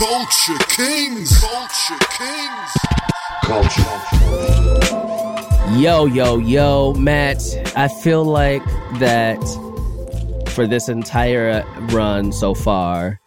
Culture Kings. Culture Kings. Culture. Yo, yo, yo, Matt. I feel like that for this entire run so far,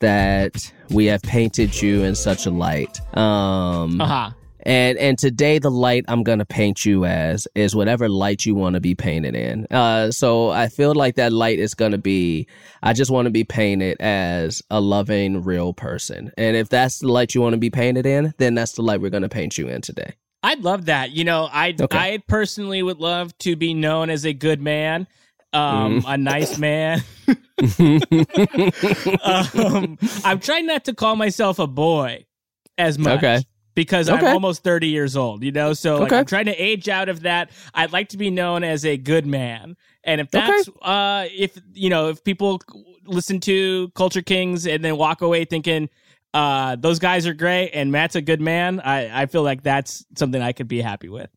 that we have painted you in such a light. Um, Uh huh. And and today the light I'm gonna paint you as is whatever light you want to be painted in. Uh, so I feel like that light is gonna be. I just want to be painted as a loving, real person. And if that's the light you want to be painted in, then that's the light we're gonna paint you in today. I'd love that. You know, I Okay. I personally would love to be known as a good man, um, Mm-hmm. a nice man. um, I'm trying not to call myself a boy as much. Okay. Because I'm almost 30 years old, you know? So like, Okay. I'm trying to age out of that. I'd like to be known as a good man. And if Okay. that's, uh, if, you know, if people listen to Culture Kings and then walk away thinking, uh, those guys are great and Matt's a good man, I, I feel like that's something I could be happy with.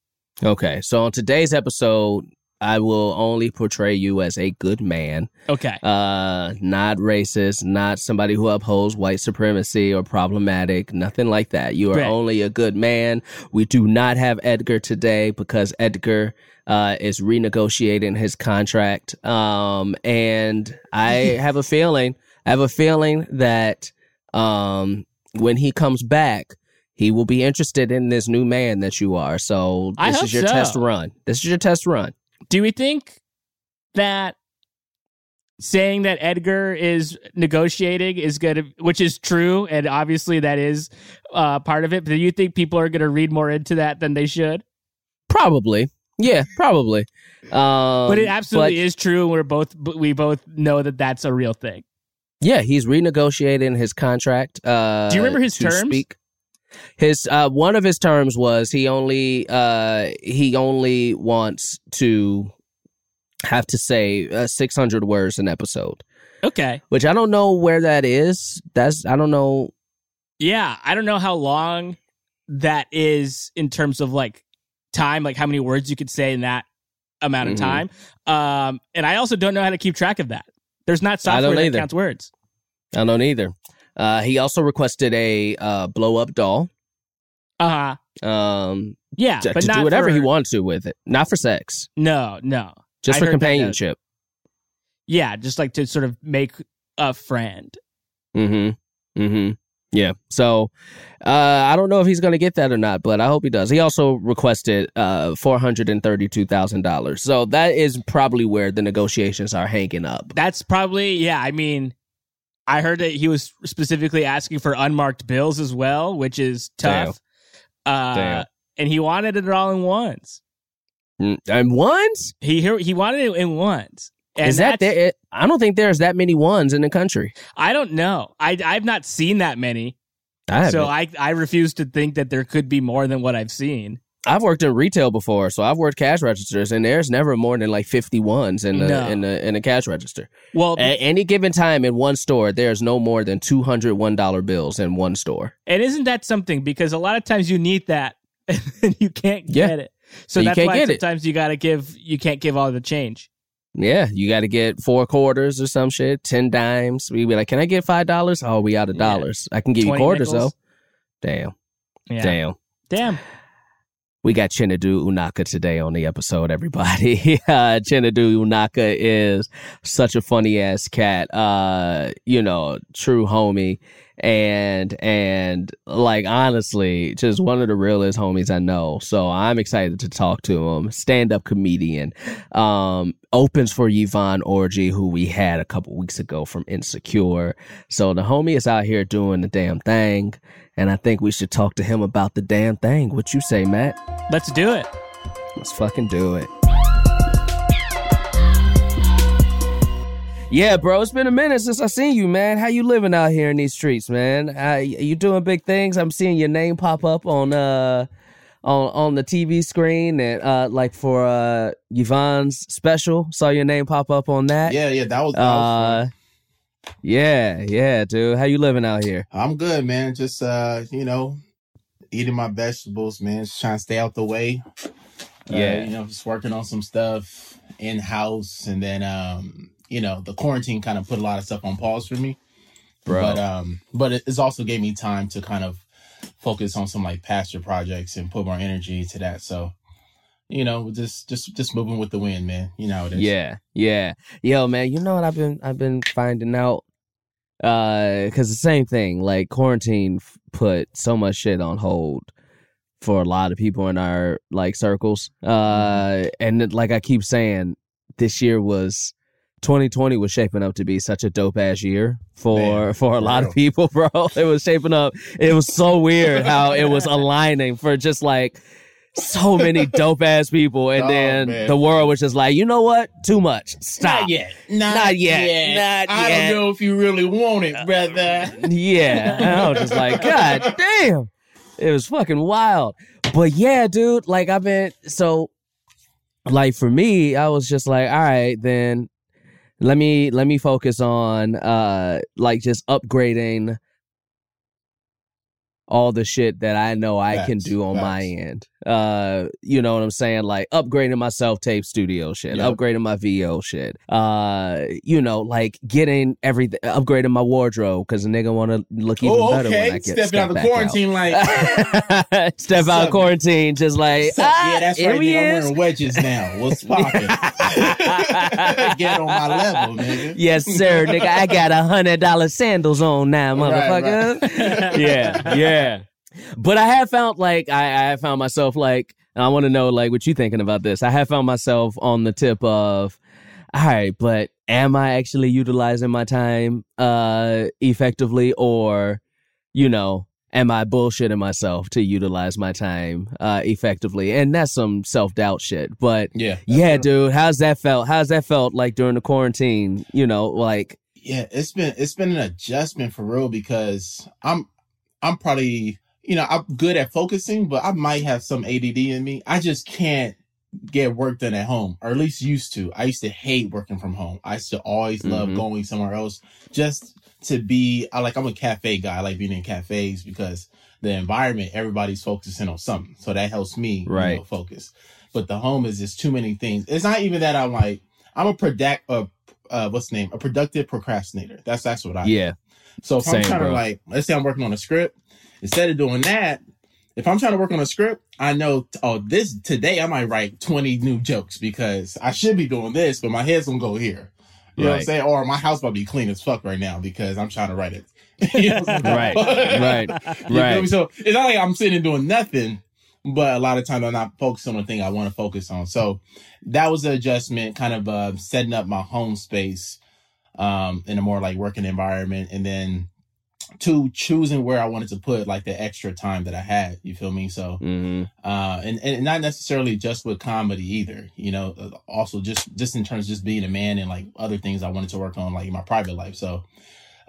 Okay, so on today's episode, I will only portray you as a good man, Okay. uh, not racist, not somebody who upholds white supremacy or problematic, nothing like that. You are Right. only a good man. We do not have Edgar today because Edgar uh, is renegotiating his contract, um, and I have a feeling, I have a feeling that um, when he comes back. He will be interested in this new man that you are. So this is your so. test run. This is your test run. Do we think that saying that Edgar is negotiating is going to, which is true, and obviously that is uh, part of it, but do you think people are going to read more into that than they should? Probably. Yeah, probably. Um, but it absolutely but, is true. and We're both, we both know that that's a real thing. Yeah, he's renegotiating his contract. Uh, Do you remember his terms? Speak. His uh, one of his terms was he only uh, he only wants to have to say uh, 600 words an episode, Okay. which I don't know where that is. That's I don't know. Yeah. I don't know how long that is in terms of like time, like how many words you could say in that amount of Mhm. time. Um, and I also don't know how to keep track of that. There's not software that counts words. I don't either. Uh, he also requested a uh, blow up doll. Uh huh. Um, Yeah, to, but to do whatever for, he wants to with it, not for sex, No, no. just I for heard that, companionship. Yeah, just like to sort of make a friend. Mm-hmm. Mm-hmm. Yeah. So uh I don't know if he's gonna get that or not, but I hope he does. He also requested uh four hundred and thirty two thousand dollars. So that is probably where the negotiations are hanging up. That's probably yeah. I mean, I heard that he was specifically asking for unmarked bills as well, which is tough. Uh, Damn. And he wanted it all in ones. Mm, And ones? He he wanted it in ones. And is that there? I don't think there's that many ones in the country. I don't know. I I've not seen that many, I so I I refuse to think that there could be more than what I've seen. I've worked in retail before, so I've worked cash registers, and there's never more than like fifty ones in the No. in the in the cash register. Well, At any given time in one store, there's no more than two hundred one dollar bills in one store. And isn't that something? Because a lot of times you need that and you can't Yeah. get it. So You that's can't why get it. sometimes you gotta give you can't give all the change. Yeah, you got to get four quarters or some shit, ten dimes. We be like, "Can I get five dollars?" Oh, we out of Yeah. dollars. I can give you quarters nickels. though. Damn, Yeah. damn. Damn. We got Chinedu Unaka today on the episode. Everybody, uh, Chinedu Unaka is such a funny ass cat. Uh, you know, true homie, and and like honestly, just one of the realest homies I know. So I'm excited to talk to him. Stand up comedian. Um, opens for Yvonne Orji, who we had a couple weeks ago from Insecure. So the homie is out here doing the damn thing. And I think we should talk to him about the damn thing. What you say, Matt? Let's do it. Let's fucking do it. Yeah, bro, it's been a minute since I seen you, man. How you living out here in these streets, man? Uh, you doing big things? I'm seeing your name pop up on uh on on the TV screen and uh like for uh Yvonne's special. Saw your name pop up on that. Yeah, yeah, that was. That was Uh yeah, yeah, dude. How you living out here? I'm good, man. Just uh, you know, eating my vegetables, man. Just trying to stay out the way. Uh, Yeah. you know, just working on some stuff in house, and then um, you know, the quarantine kind of put a lot of stuff on pause for me. bro. But um, but it- it's also gave me time to kind of focus on some like pasture projects and put more energy to that. So, you know, just just just moving with the wind, man. You know it is. Yeah, yeah, yo, man. You know what I've been I've been finding out, uh, because the same thing. Like quarantine f- put so much shit on hold for a lot of people in our like circles. Uh, and like I keep saying, this year was. 2020 was shaping up to be such a dope ass year for Man, for a for lot real. of people, bro. It was shaping up. It was so weird how it was aligning for just like so many dope ass people, and Oh, then man. the world was just like, you know what? Too much. Stop. Not yet. Not yet. Not I yet. don't know if you really want it, brother. Yeah. And I was just like, God damn. It was fucking wild. But yeah, dude, like I've been so like for me, I was just like, all right, then let me let me focus on uh like just upgrading all the shit that I know I can do on my end. Uh you know what I'm saying? Like upgrading my self-tape studio shit, Yep. upgrading my VO shit. Uh you know, like getting everything upgrading my wardrobe cuz a nigga want to look even Oh, better when I get Stepping step out of quarantine, like Step out of quarantine just like ah, yeah, that's right. Nigga, I'm wearing wedges now. What's poppin'? Get on my level, nigga. Yes, sir, nigga. I got a hundred dollar sandals on now, Right, motherfucker. yeah, yeah. But I have found like I, I have found myself like I want to know like what you thinking about this. I have found myself on the tip of all right, but am I actually utilizing my time uh effectively or you know, am I bullshitting myself to utilize my time uh effectively? And that's some self-doubt shit. But Yeah. yeah, dude, how's that felt? How's that felt like during the quarantine, you know, like yeah, it's been it's been an adjustment for real because I'm I'm probably you know I'm good at focusing, but I might have some ADD in me. I just can't get work done at home, or at least used to. I used to hate working from home. I used to always love Mhm. going somewhere else just to be. I like I'm a cafe guy. I like being in cafes because the environment everybody's focusing on something, so that helps me you know, focus. But the home is just too many things. It's not even that I'm like I'm a product uh, uh what's the name a productive procrastinator. That's that's what I am. yeah, So if Same, I'm trying to like, let's say I'm working on a script, instead of doing that, if I'm trying to work on a script, I know, oh, this today I might write 20 new jokes because I should be doing this, but my head's gonna go here. You know what I'm saying? Or my house might be clean as fuck right now because I'm trying to write it. You know what I'm saying? Right, right, You feel me? right. So it's not like I'm sitting and doing nothing, but a lot of times I'm not focused on the thing I want to focus on. So that was the adjustment, kind of uh, setting up my home space um, in a more like working environment, and then two choosing where I wanted to put like the extra time that I had. You feel me? So hmm uh, and and not necessarily just with comedy either. You know, uh, also just just in terms of just being a man and like other things I wanted to work on like in my private life. So,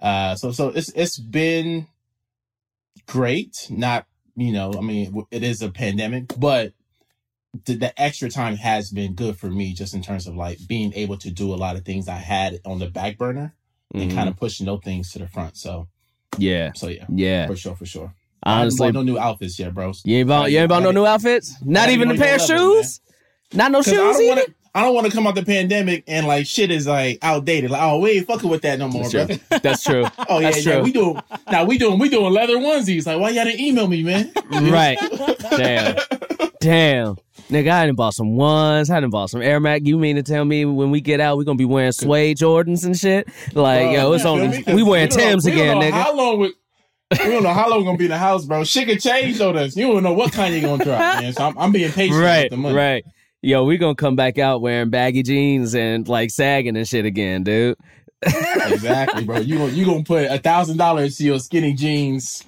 uh, so so it's it's been great. Not you know, I mean, it is a pandemic, but the, the extra time has been good for me just in terms of like being able to do a lot of things I had on the back burner and Mhm. kind of pushing those things to the front. So yeah, so yeah, yeah. for sure, for sure. Honestly, no new outfits yet, bro. you ain't bought you ain't bought no new outfits. Not even a pair of shoes. Not no Cause I shoes don't to. I don't want to come out the pandemic and like shit is like outdated. Like, oh, we ain't fucking with that no more, That's bro. true. That's true. Oh yeah, That's yeah. true. We doing now. We doing we doing leather onesies. Like, why y'all didn't email me, man? right. Damn. Damn. Nigga, I done bought some ones. I done bought some Air Max. You mean to tell me when we get out, we gonna be wearing suede Jordans and shit? Like, Bro, yo, it's only we wearing we know- Tims we again, nigga. How long we? We don't know how long we gonna be in the house, bro. Shit could change on us. You don't know what kind you gonna drop, man. So I'm, I'm being patient Right, with the money. right. Yo, we gonna come back out wearing baggy jeans and like sagging and shit again, dude. Exactly, bro. You gonna you gonna put a thousand dollars to your skinny jeans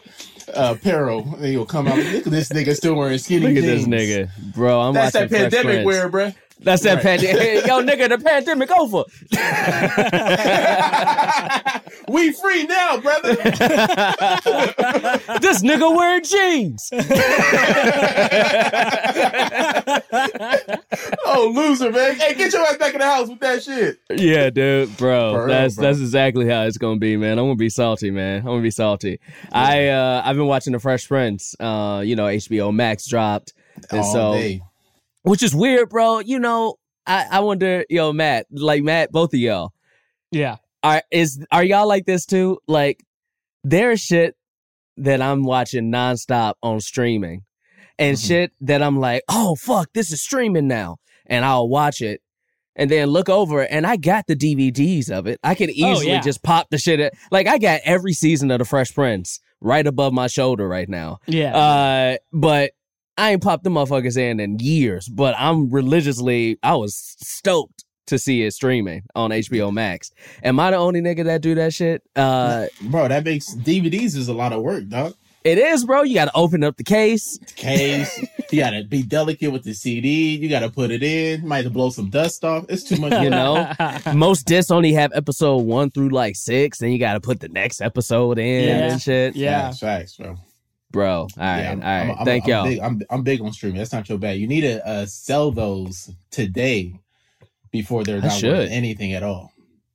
uh, apparel, and you'll come out. Look at this nigga still wearing skinny Look at jeans. this nigga, bro. I'm That's watching that Fresh pandemic Prince. wear, bro. That's that Right. pandemic. Yo, nigga, the pandemic over. we free now, brother. this nigga wearing jeans. oh, loser, man. Hey, get your ass back in the house with that shit. Yeah, dude, bro. That's bro. that's exactly how it's gonna be, man. I'm gonna be salty, man. I'm gonna be salty. I uh I've been watching the Fresh Prince. Uh, you know, HBO Max dropped. And All so day. Which is weird, bro. You know, I, I wonder, yo, Matt, like Matt, both of y'all. Yeah. Are is are y'all like this too? Like there's shit that I'm watching nonstop on streaming and Mhm. shit that I'm like, oh fuck, this is streaming now. And I'll watch it and then look over and I got the DVDs of it. I could easily yeah. just pop the shit. At, like I got every season of the Fresh Prince right above my shoulder right now. Yeah. Uh, but I ain't popped the motherfuckers in in years. But I'm religiously, I was stoked to see it streaming on HBO Max. Am I the only nigga that do that shit? Uh, Bro, that makes DVDs is a lot of work, dog. it is, bro. You got to open up the case. Case, you gotta be delicate with the CD. You gotta put it in. Might have to blow some dust off. It's too much. You know, most discs only have episode one through like six, and you got to put the next episode in Yeah. and shit. Yeah. Facts, facts, bro. Bro. All right, Yeah, all right. I'm- I'm- Thank I'm y'all. Big, I'm, I'm big on streaming. That's not your bad. You need to uh, sell those today before they're I not should. worth anything at all.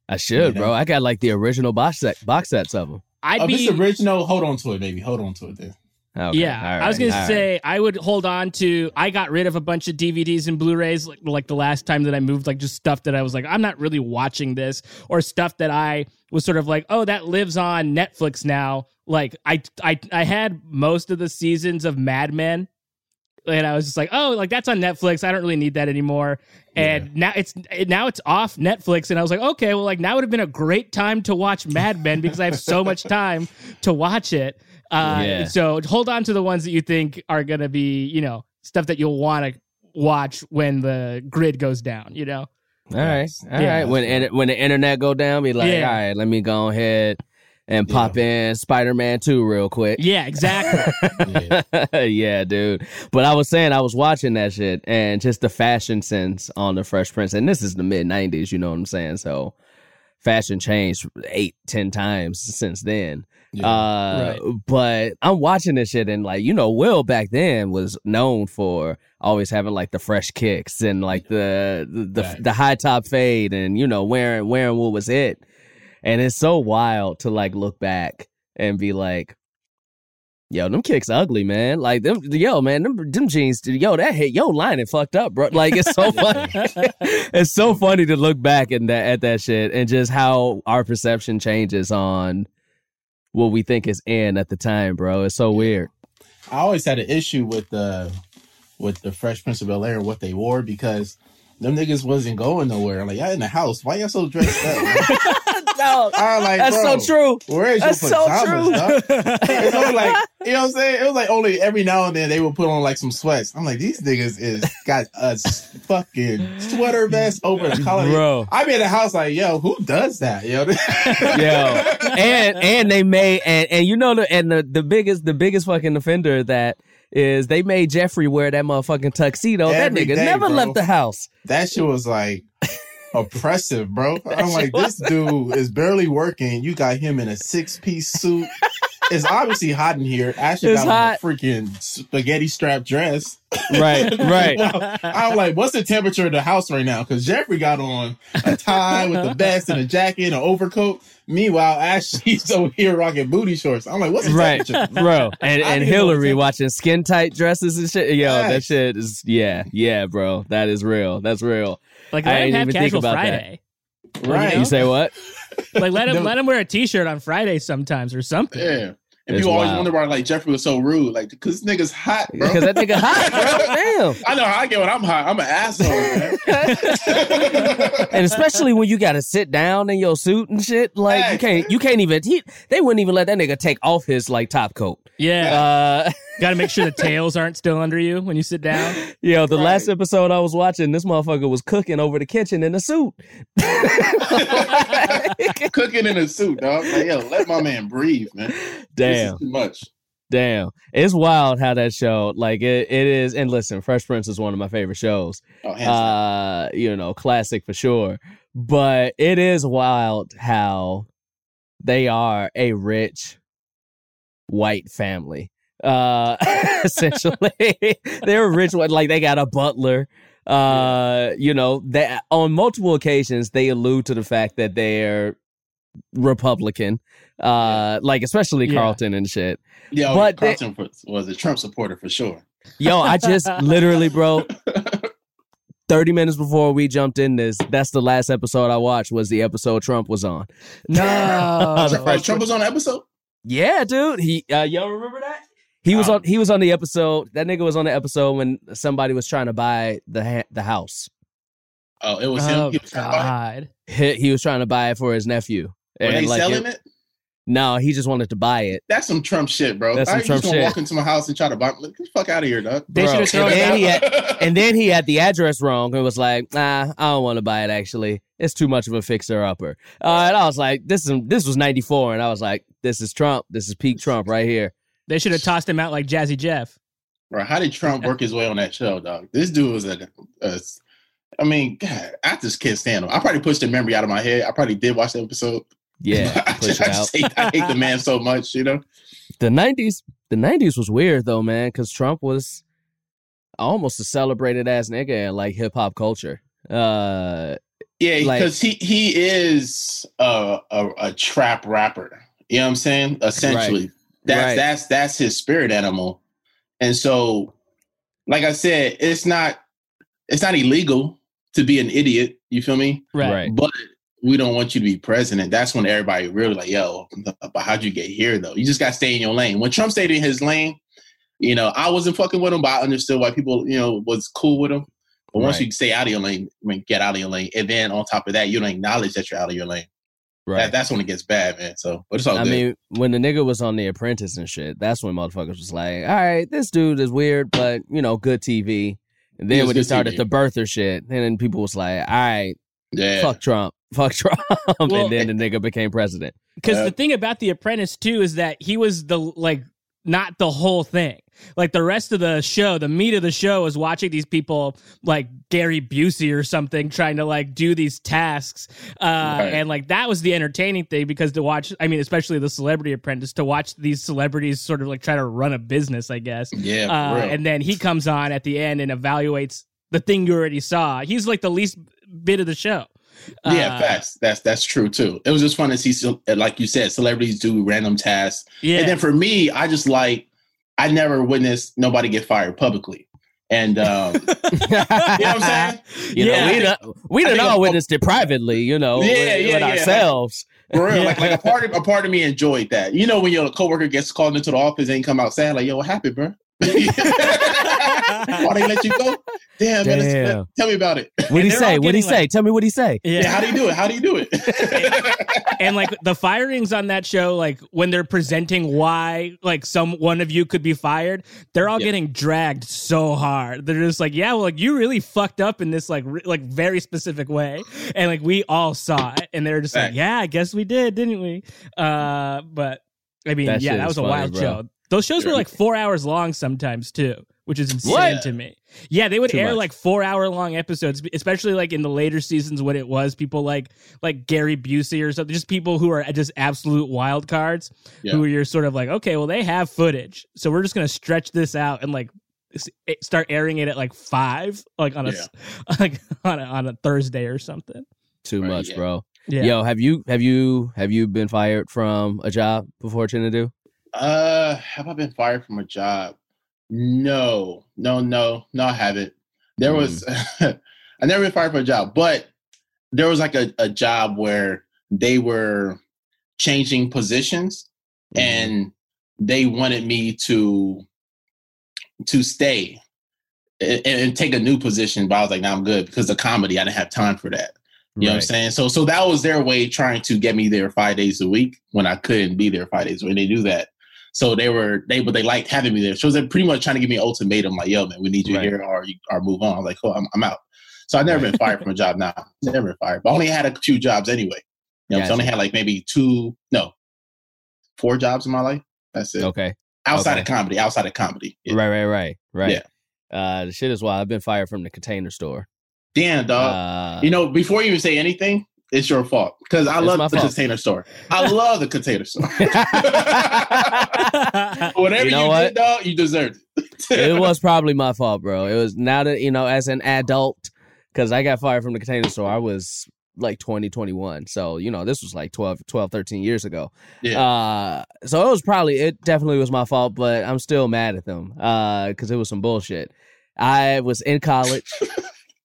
I should, you bro. I got like the original box set, box sets of them. I'd Oh, be it's original, hold on to it, baby. Hold on to it then. Okay, yeah, all I was gonna all right. say I would hold on to. I got rid of a bunch of DVDs and Blu-rays like, like the last time that I moved, like just stuff that I was like, I'm not really watching this, or stuff that I was sort of like, oh, that lives on Netflix now. Like I, I, I had most of the seasons of Mad Men, and I was just like, oh, like that's on Netflix. I don't really need that anymore. And now it's now it's off Netflix, and I was like, okay, well, like now would have been a great time to watch Mad Men because I have so much time to watch it. Uh, Yeah. So hold on to the ones that you think are going to be, you know, stuff that you'll want to watch when the grid goes down, you know? All right, all right. Yeah. When in- when the internet go down, be like, Yeah. all right, let me go ahead and pop in Spider Man Two real quick. Yeah, exactly. Yeah. yeah, dude. But I was saying I was watching that shit and just the fashion sense on the Fresh Prince, and this is the mid '90s. You know what I'm saying? So fashion changed eight, ten times since then. Yeah. Uh, but I'm watching this shit and like, you know, Will back then was known for always having like the fresh kicks and like the the the, Facts. the high top fade and you know wearing wearing what was it. And it's so wild to like look back and be like, yo, them kicks ugly, man. Like them, yo, man, them, them jeans, yo, that hit, yo, line it fucked up, bro. Like it's so funny. it's so funny to look back at that at that shit and just how our perception changes on what we think is in at the time, bro. It's so weird. I always had an issue with the with the Fresh Prince of Bel Air and what they wore because them niggas wasn't going nowhere. Like y'all in the house, why y'all so dressed up? man? I like, that's bro, so true. Where is your That's so pajamas, true. dog? It's only like you know what I'm saying. It was like only every now and then they would put on like some sweats. I'm like, these niggas is got a fucking sweater vest over the collar. Bro. I be in the house like, yo, who does that? Yo, Yo, and and they made and and you know the and the the biggest the biggest fucking offender that is they made Geoffrey wear that motherfucking tuxedo. Every that nigga day, never bro. left the house. that shit was like oppressive, bro. I'm like, this dude is barely working. You got him in a six piece suit. It's obviously hot in here. Ashley It's got on hot. a freaking spaghetti strap dress. Right, right. I'm like, what's the temperature of the house right now? Because Geoffrey got on a tie with the vest and a jacket and an overcoat. Meanwhile, Ashley's over here rocking booty shorts. I'm like, what's the Right, temperature? bro, and and need to know Hilary watching skin tight dresses and shit. Yo, that shit is yeah, yeah, bro. That is real. That's real. Like I let didn't even think casual about that. Friday. Right. You say what? Like let him No. let him wear a t-shirt on Friday sometimes or something. Yeah. And It's people always wild. wonder why like Geoffrey was so rude. Like, because this nigga's hot, bro. Because that nigga hot, bro. Damn. I know how I get when I'm hot. I'm an asshole, man. and especially when you got to sit down in your suit and shit, like you can't, you can't even. He, they wouldn't even let that nigga take off his like top coat. Yeah. Uh, Got to make sure the tails aren't still under you when you sit down. yo, the Right. last episode I was watching, this motherfucker was cooking over the kitchen in a suit. Cooking in a suit, dog. Like, yo, let my man breathe, man. Damn. Is too much. Damn, it's wild how that show like it, it is. And listen, Fresh Prince is one of my favorite shows. Oh. Uh, you know, classic for sure. But it is wild how they are a rich white family. Uh, essentially, they're a rich one. Like they got a butler. Uh, you know that on multiple occasions they allude to the fact that they're Republican. Uh, like especially Yeah. Carlton and shit. Yo, but Carlton was- was a Trump supporter for sure. Yo, I just literally, bro, 30 minutes before we jumped in this, that's the last episode I watched was the episode Trump was on. No. The Oh, Trump was on the episode? Yeah, dude. He uh y'all remember that? He was Uh, on he was on the episode. That nigga was on the episode when somebody was trying to buy the ha- the house. Oh, it was him. Oh He was trying to buy it? God! He, he was trying to buy it for his nephew. Were And, they like, selling it- it? No, he just wanted to buy it. That's some Trump shit, bro. That's some I Trump just gonna shit. walk into my house and try to buy. Get the fuck out of here, dog. They Bro, should have thrown and it then out. he had- And then he had the address wrong and was like, "Nah, I don't want to buy it. Actually, it's too much of a fixer upper." Uh, and I was like, "This is this was '94," and I was like, "This is Trump. This is peak Trump right here." They should have tossed him out like Jazzy Jeff. Bro, how did Trump work his way on that show, dog? This dude was a, a I mean, God, I just can't stand him. I probably pushed the memory out of my head. I probably did watch the episode. Yeah, I, push just, it out. just hate, I hate the man so much, you know? The '90s, the '90s was weird though, man, because Trump was almost a celebrated ass nigga in like hip hop culture. Uh, Yeah, Like- because he he is a, a a trap rapper. You know what I'm saying? Essentially, that's Right. that's that's his spirit animal. And so, like I said, it's not it's not illegal to be an idiot. You feel me? Right. But we don't want you to be president. That's when everybody really like, yo, but how'd you get here though? You just got to stay in your lane. When Trump stayed in his lane, you know, I wasn't fucking with him, but I understood why people, you know, was cool with him. But once Right. you stay out of your lane, I mean, get out of your lane, and then on top of that, you don't acknowledge that you're out of your lane. right. That, that's when it gets bad, man. So, but it's all I good. mean, when the nigga was on The Apprentice and shit, that's when motherfuckers was like, all right, this dude is weird, but, you know, good TV. And then when he started TV. the birther shit, and then people was like, all right, yeah, fuck Trump. Fuck Trump. Well- and then the nigga became president. Because Yeah. the thing about The Apprentice too is that he was the like not the whole thing. Like the rest of the show, the meat of the show is watching these people like Gary Busey or something trying to like do these tasks. Uh Right. and like that was the entertaining thing because to watch I mean, especially the celebrity apprentice, to watch these celebrities sort of like try to run a business, I guess. yeah, Uh, and then he comes on at the end and evaluates the thing you already saw. He's like the least bit of the show. yeah, Uh, facts. That's that's true too. It was just fun to see, like you said, celebrities do random tasks. Yeah. And then for me, I just like I never witnessed nobody get fired publicly. And um, you know what I'm saying? You Yeah. know, we done, we I done think all a- witnessed it privately, you know, Yeah, with, yeah, with yeah. ourselves. For real, like like a part of a part of me enjoyed that. You know, when your coworker gets called into the office and come out sad, like, "Yo, what happened, bro? Why they let you go? Damn, man, let's- tell me about it. What'd he say? What'd he getting, say? Tell me what he say. Yeah. Yeah, how do you do it? How do you do it? and like the firings on that show, like when they're presenting why like some one of you could be fired, they're all Yeah. getting dragged so hard. They're just like, yeah, well, like you really fucked up in this like re- like very specific way, and like we all saw it, and they're just like, yeah, I guess we did, didn't we? Uh, but I mean, That yeah, that that is was a wild bro. show. Those shows were like four hours long sometimes too, which is insane What? to me. Yeah, they would Too air much. like four hour long episodes, especially like in the later seasons when it was people like like Gary Busey or something, just people who are just absolute wild cards Yeah. who you're sort of like, okay, well they have footage, so we're just gonna stretch this out and like start airing it at like five, like on a s- like on a, on a Thursday or something. Too Right, much, yeah. bro. Yeah. Yo, have you have you have you been fired from a job before Chinedu? Uh, have I been fired from a job? No, no, no, no. I haven't. There was, I never been fired from a job, but there was like a, a job where they were changing positions Mm-hmm. and they wanted me to to stay and, and take a new position. But I was like, "No, I'm good," because the comedy, I didn't have time for that. You know what I'm saying? So so that was their way trying to get me there five days a week when I couldn't be there five days a week. They do that. So they were they but they liked having me there. So they're pretty much trying to give me an ultimatum, like, yo, man, we need you Right. here or or move on. I was like, cool, I'm, I'm out. So I've never been fired from a job now. Never been fired. But I only had a few jobs anyway. You know, so I only had like maybe two, no, four jobs in my life. That's it. Okay. Outside okay. of comedy, outside of comedy. Yeah. Right, right, right, right. Yeah. Uh, the shit is wild. I've been fired from the container store. Damn, dog. Uh, you know, before you even say anything, it's your fault because I It's love the fault. container store. I love the container store. Whatever You you, what? did, dog, you deserved it. it was probably my fault, bro. It was now that you know, as an adult, because I got fired from the container store. I was like 20, 21. So, you know, this was like 12, 12 13 years ago. Yeah. Uh, so it was probably, it definitely was my fault, but I'm still mad at them uh, because it was some bullshit. I was in college,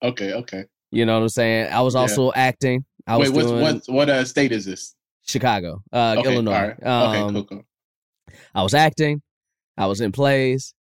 okay, okay. you know what I'm saying? I was Yeah. also acting. I Wait, doing what what uh, state is this? Chicago, uh, Okay, Illinois. right. Okay, Um, cool, cool. I was acting, I was in plays,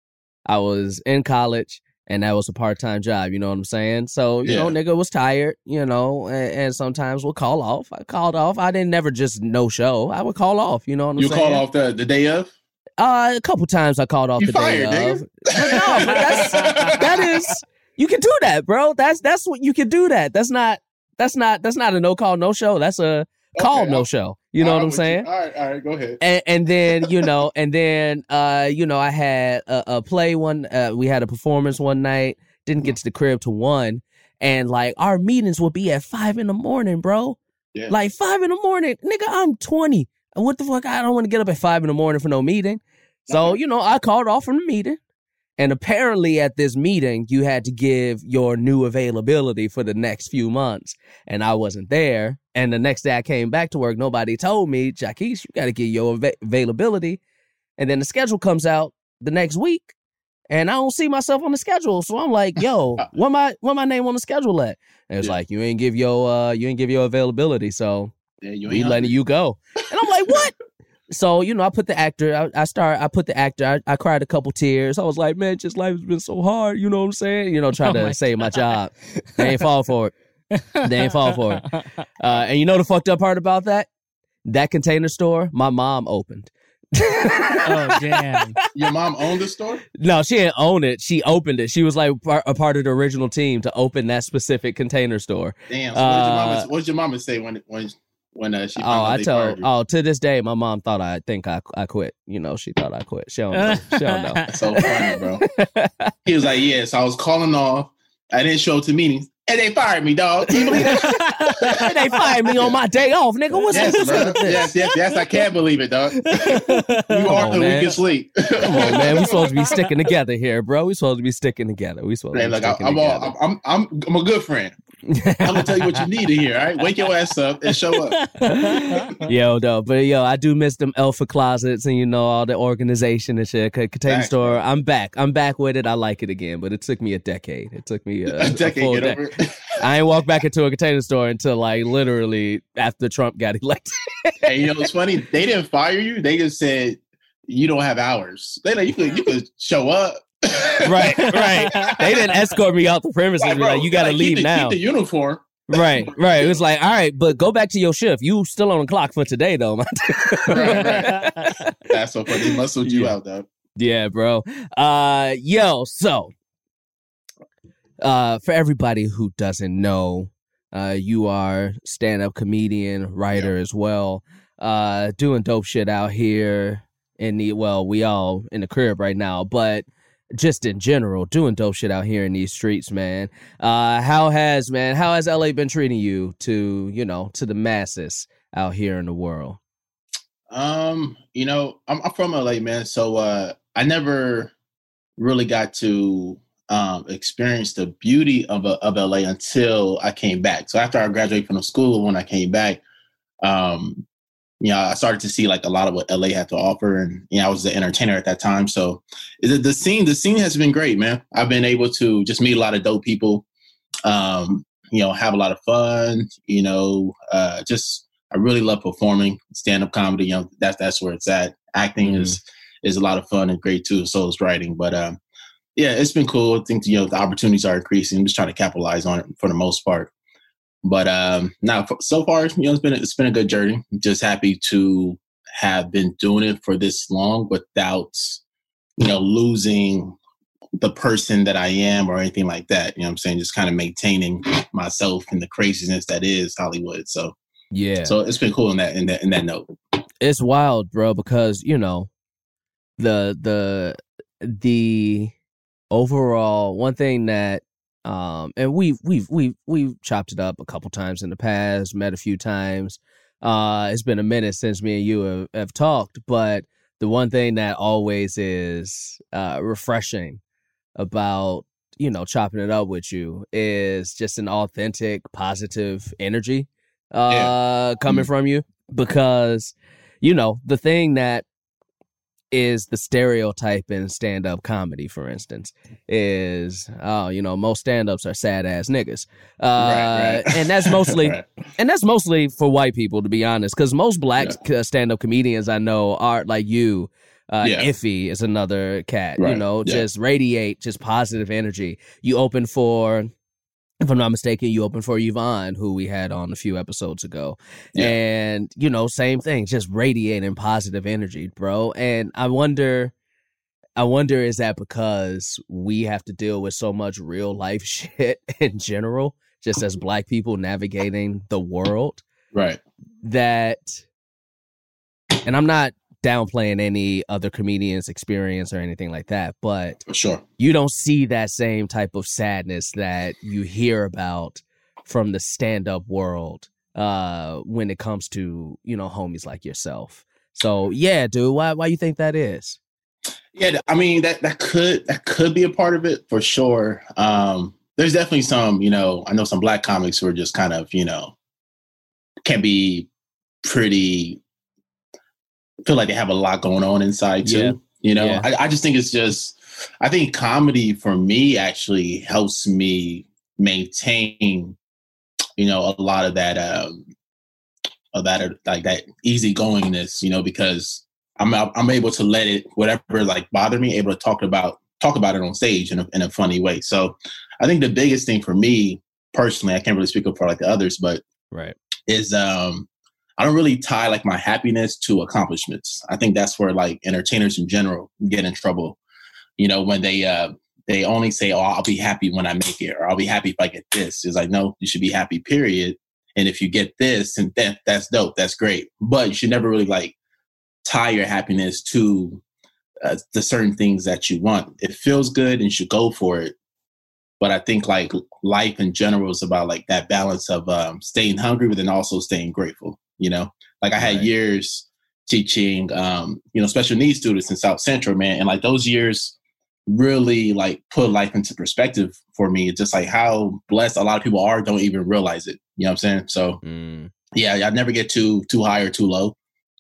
I was in college, and that was a part time job. You know what I'm saying? So you know, nigga was tired. You know, and, and sometimes would call off. I called off. I didn't never just no show. I would call off. You know what I'm You saying? You call off the, the day of? Uh, a couple times I called off You the fired, day nigga. of. But no, but that's that is you can do that, bro. That's that's what you can do. That that's not that's not that's not a no call no show. That's a call Okay, no I'll- show. You know what I'm saying? you. All right, all right, go ahead. and, and then you know and then uh you know i had a, a play one uh, we had a performance one night didn't get to the crib to one and like our meetings would be at five in the morning bro Yeah. like five in the morning nigga i'm 20 what the fuck i don't want to get up at five in the morning for no meeting so you know i called off from the meeting and apparently at this meeting you had to give your new availability for the next few months. And i wasn't there. And the next day i came back to work nobody told me Jaquise, you got to get your ava- availability. And then the schedule comes out the next week and i don't see myself on the schedule. So i'm like yo what my what my name on the schedule at? And it's Yeah. like you ain't give your uh you ain't give your availability. So Yeah, you we letting you go. And I'm like, what? So, you know, I put the actor, I, I start, I put the actor, I, I cried a couple tears. I was like, man, just life has been so hard. You know what I'm saying? You know, trying Oh to my save my job. They ain't fall for it. They ain't fall for it. Uh, and you know the fucked up part about that? That container store, my mom opened. oh damn. Your mom owned the store? No, she didn't own it. She opened it. She was like a part of the original team to open that specific container store. Damn. So what, did your Uh, mama, what did your mama say when when when uh, she Oh, I told. Oh, to this day, my mom thought I think I I quit. You know, she thought I quit. She don't know. She don't know. So funny, bro. He was like, "Yeah." So I was calling off. I didn't show up to meetings, and they fired me, dog. You believe that? they fired me on my day off, nigga. What's yes, what's bro. up this? Yes, yes, yes. I can't believe it, dog. You Come are on, the man. weakest link. Come on, man. We supposed to be sticking together here, bro. We supposed to be sticking together. We supposed Hey, to be look, I, sticking I'm, all. I'm, I'm, I'm, I'm a good friend. I'm gonna tell you what you need to hear. All right, wake your ass up and show up. yo, though, but yo, I do miss them elfa closets and you know all the organization and shit. C- Container Facts, store. I'm back. I'm back with it. I like it again, but it took me a decade. It took me uh, a, A decade, full get de- over it. I ain't walked back into a container store until like literally after Trump got elected. Hey, you know it's funny? They didn't fire you. They just said you don't have hours. They like you could you could show up. right, right. They didn't escort me out the premises. Like, bro, like, you got to like, leave the, now. Keep the uniform. Right, right. It was like, all right, but go back to your shift. You still on the clock for today, though, man. Right, That's so funny. They muscled you Yeah. out, though. yeah, bro. Uh, yo, so, uh, for everybody who doesn't know, uh, you are stand-up comedian, writer as well. Uh, doing dope shit out here in the well, we all in the crib right now, but just in general, doing dope shit out here in these streets, man. Uh, how has man? How has LA been treating you to you know to the masses out here in the world? Um, you know, I'm, I'm from LA, man. So uh, I never really got to um, experience the beauty of uh, of LA until I came back. So after I graduated from the school, when I came back, um, you know, I started to see like a lot of what LA had to offer, and you know, I was the entertainer at that time. So the, the scene, the scene has been great, man. I've been able to just meet a lot of dope people. Um, you know, have a lot of fun. You know, uh, just I really love performing stand up comedy. You know, that's that's where it's at. Acting is is a lot of fun and great too. So is writing, but um, yeah, it's been cool. I think you know the opportunities are increasing. I'm just trying to capitalize on it for the most part. But um, now so far, you know, it's been it's been a good journey. I'm just happy to have been doing it for this long without you know losing the person that I am or anything like that. You know what I'm saying? Just kind of maintaining myself in the craziness that is Hollywood. So Yeah, so it's been cool in that in that in that note. it's wild, bro, because you know the the the overall one thing that um and we've we've we've we've chopped it up a couple times in the past, met a few times. Uh it's been a minute since me and you have, have talked, but the one thing that always is uh refreshing about you know chopping it up with you is just an authentic positive energy uh coming from you because you know the thing that is the stereotype in stand-up comedy for instance is oh you know most stand-ups are sad ass niggas uh Right, right. and that's mostly Right. and that's mostly for white people to be honest because most black uh stand-up comedians i know are like you Uh, Yeah. Iffy is another cat. You know, yeah. just radiate just positive energy. You open for, if I'm not mistaken, you open for Yvonne, who we had on a few episodes ago, Yeah. and you know, same thing, just radiating positive energy, bro. And I wonder. I wonder is that because we have to deal with so much real life shit in general, just as black people navigating the world, Right. that and I'm not downplaying any other comedian's experience or anything like that, but sure. you don't see that same type of sadness that you hear about from the stand-up world uh when it comes to, you know, homies like yourself. So, yeah, dude, why why you think that is? Yeah, I mean that that could that could be a part of it for sure. Um, there's definitely some, you know, I know some black comics who are just kind of, you know, can be pretty feel like they have a lot going on inside too. Yeah. You know, Yeah. I, I just think it's just I think comedy for me actually helps me maintain, you know, a lot of that um of that like that easygoingness, you know, because I'm I'm able to let it whatever like bother me, able to talk about talk about it on stage in a in a funny way. So I think the biggest thing for me personally, I can't really speak up for like the others, but Right. is um I don't really tie like my happiness to accomplishments. I think that's where like entertainers in general get in trouble. You know, when they uh they only say, Oh, I'll be happy when I make it, or I'll be happy if I get this. It's like, no, you should be happy, period. And if you get this and that that's dope, that's great. But you should never really like tie your happiness to uh, the certain things that you want. It feels good and you should go for it. But I think like life in general is about like that balance of um, staying hungry, but then also staying grateful. You know, like I had Right. years teaching, um, you know, special needs students in South Central, man, and like those years really like put life into perspective for me. It's just like how blessed a lot of people are don't even realize it. You know what I'm saying? So Mm. yeah, I never get too too high or too low.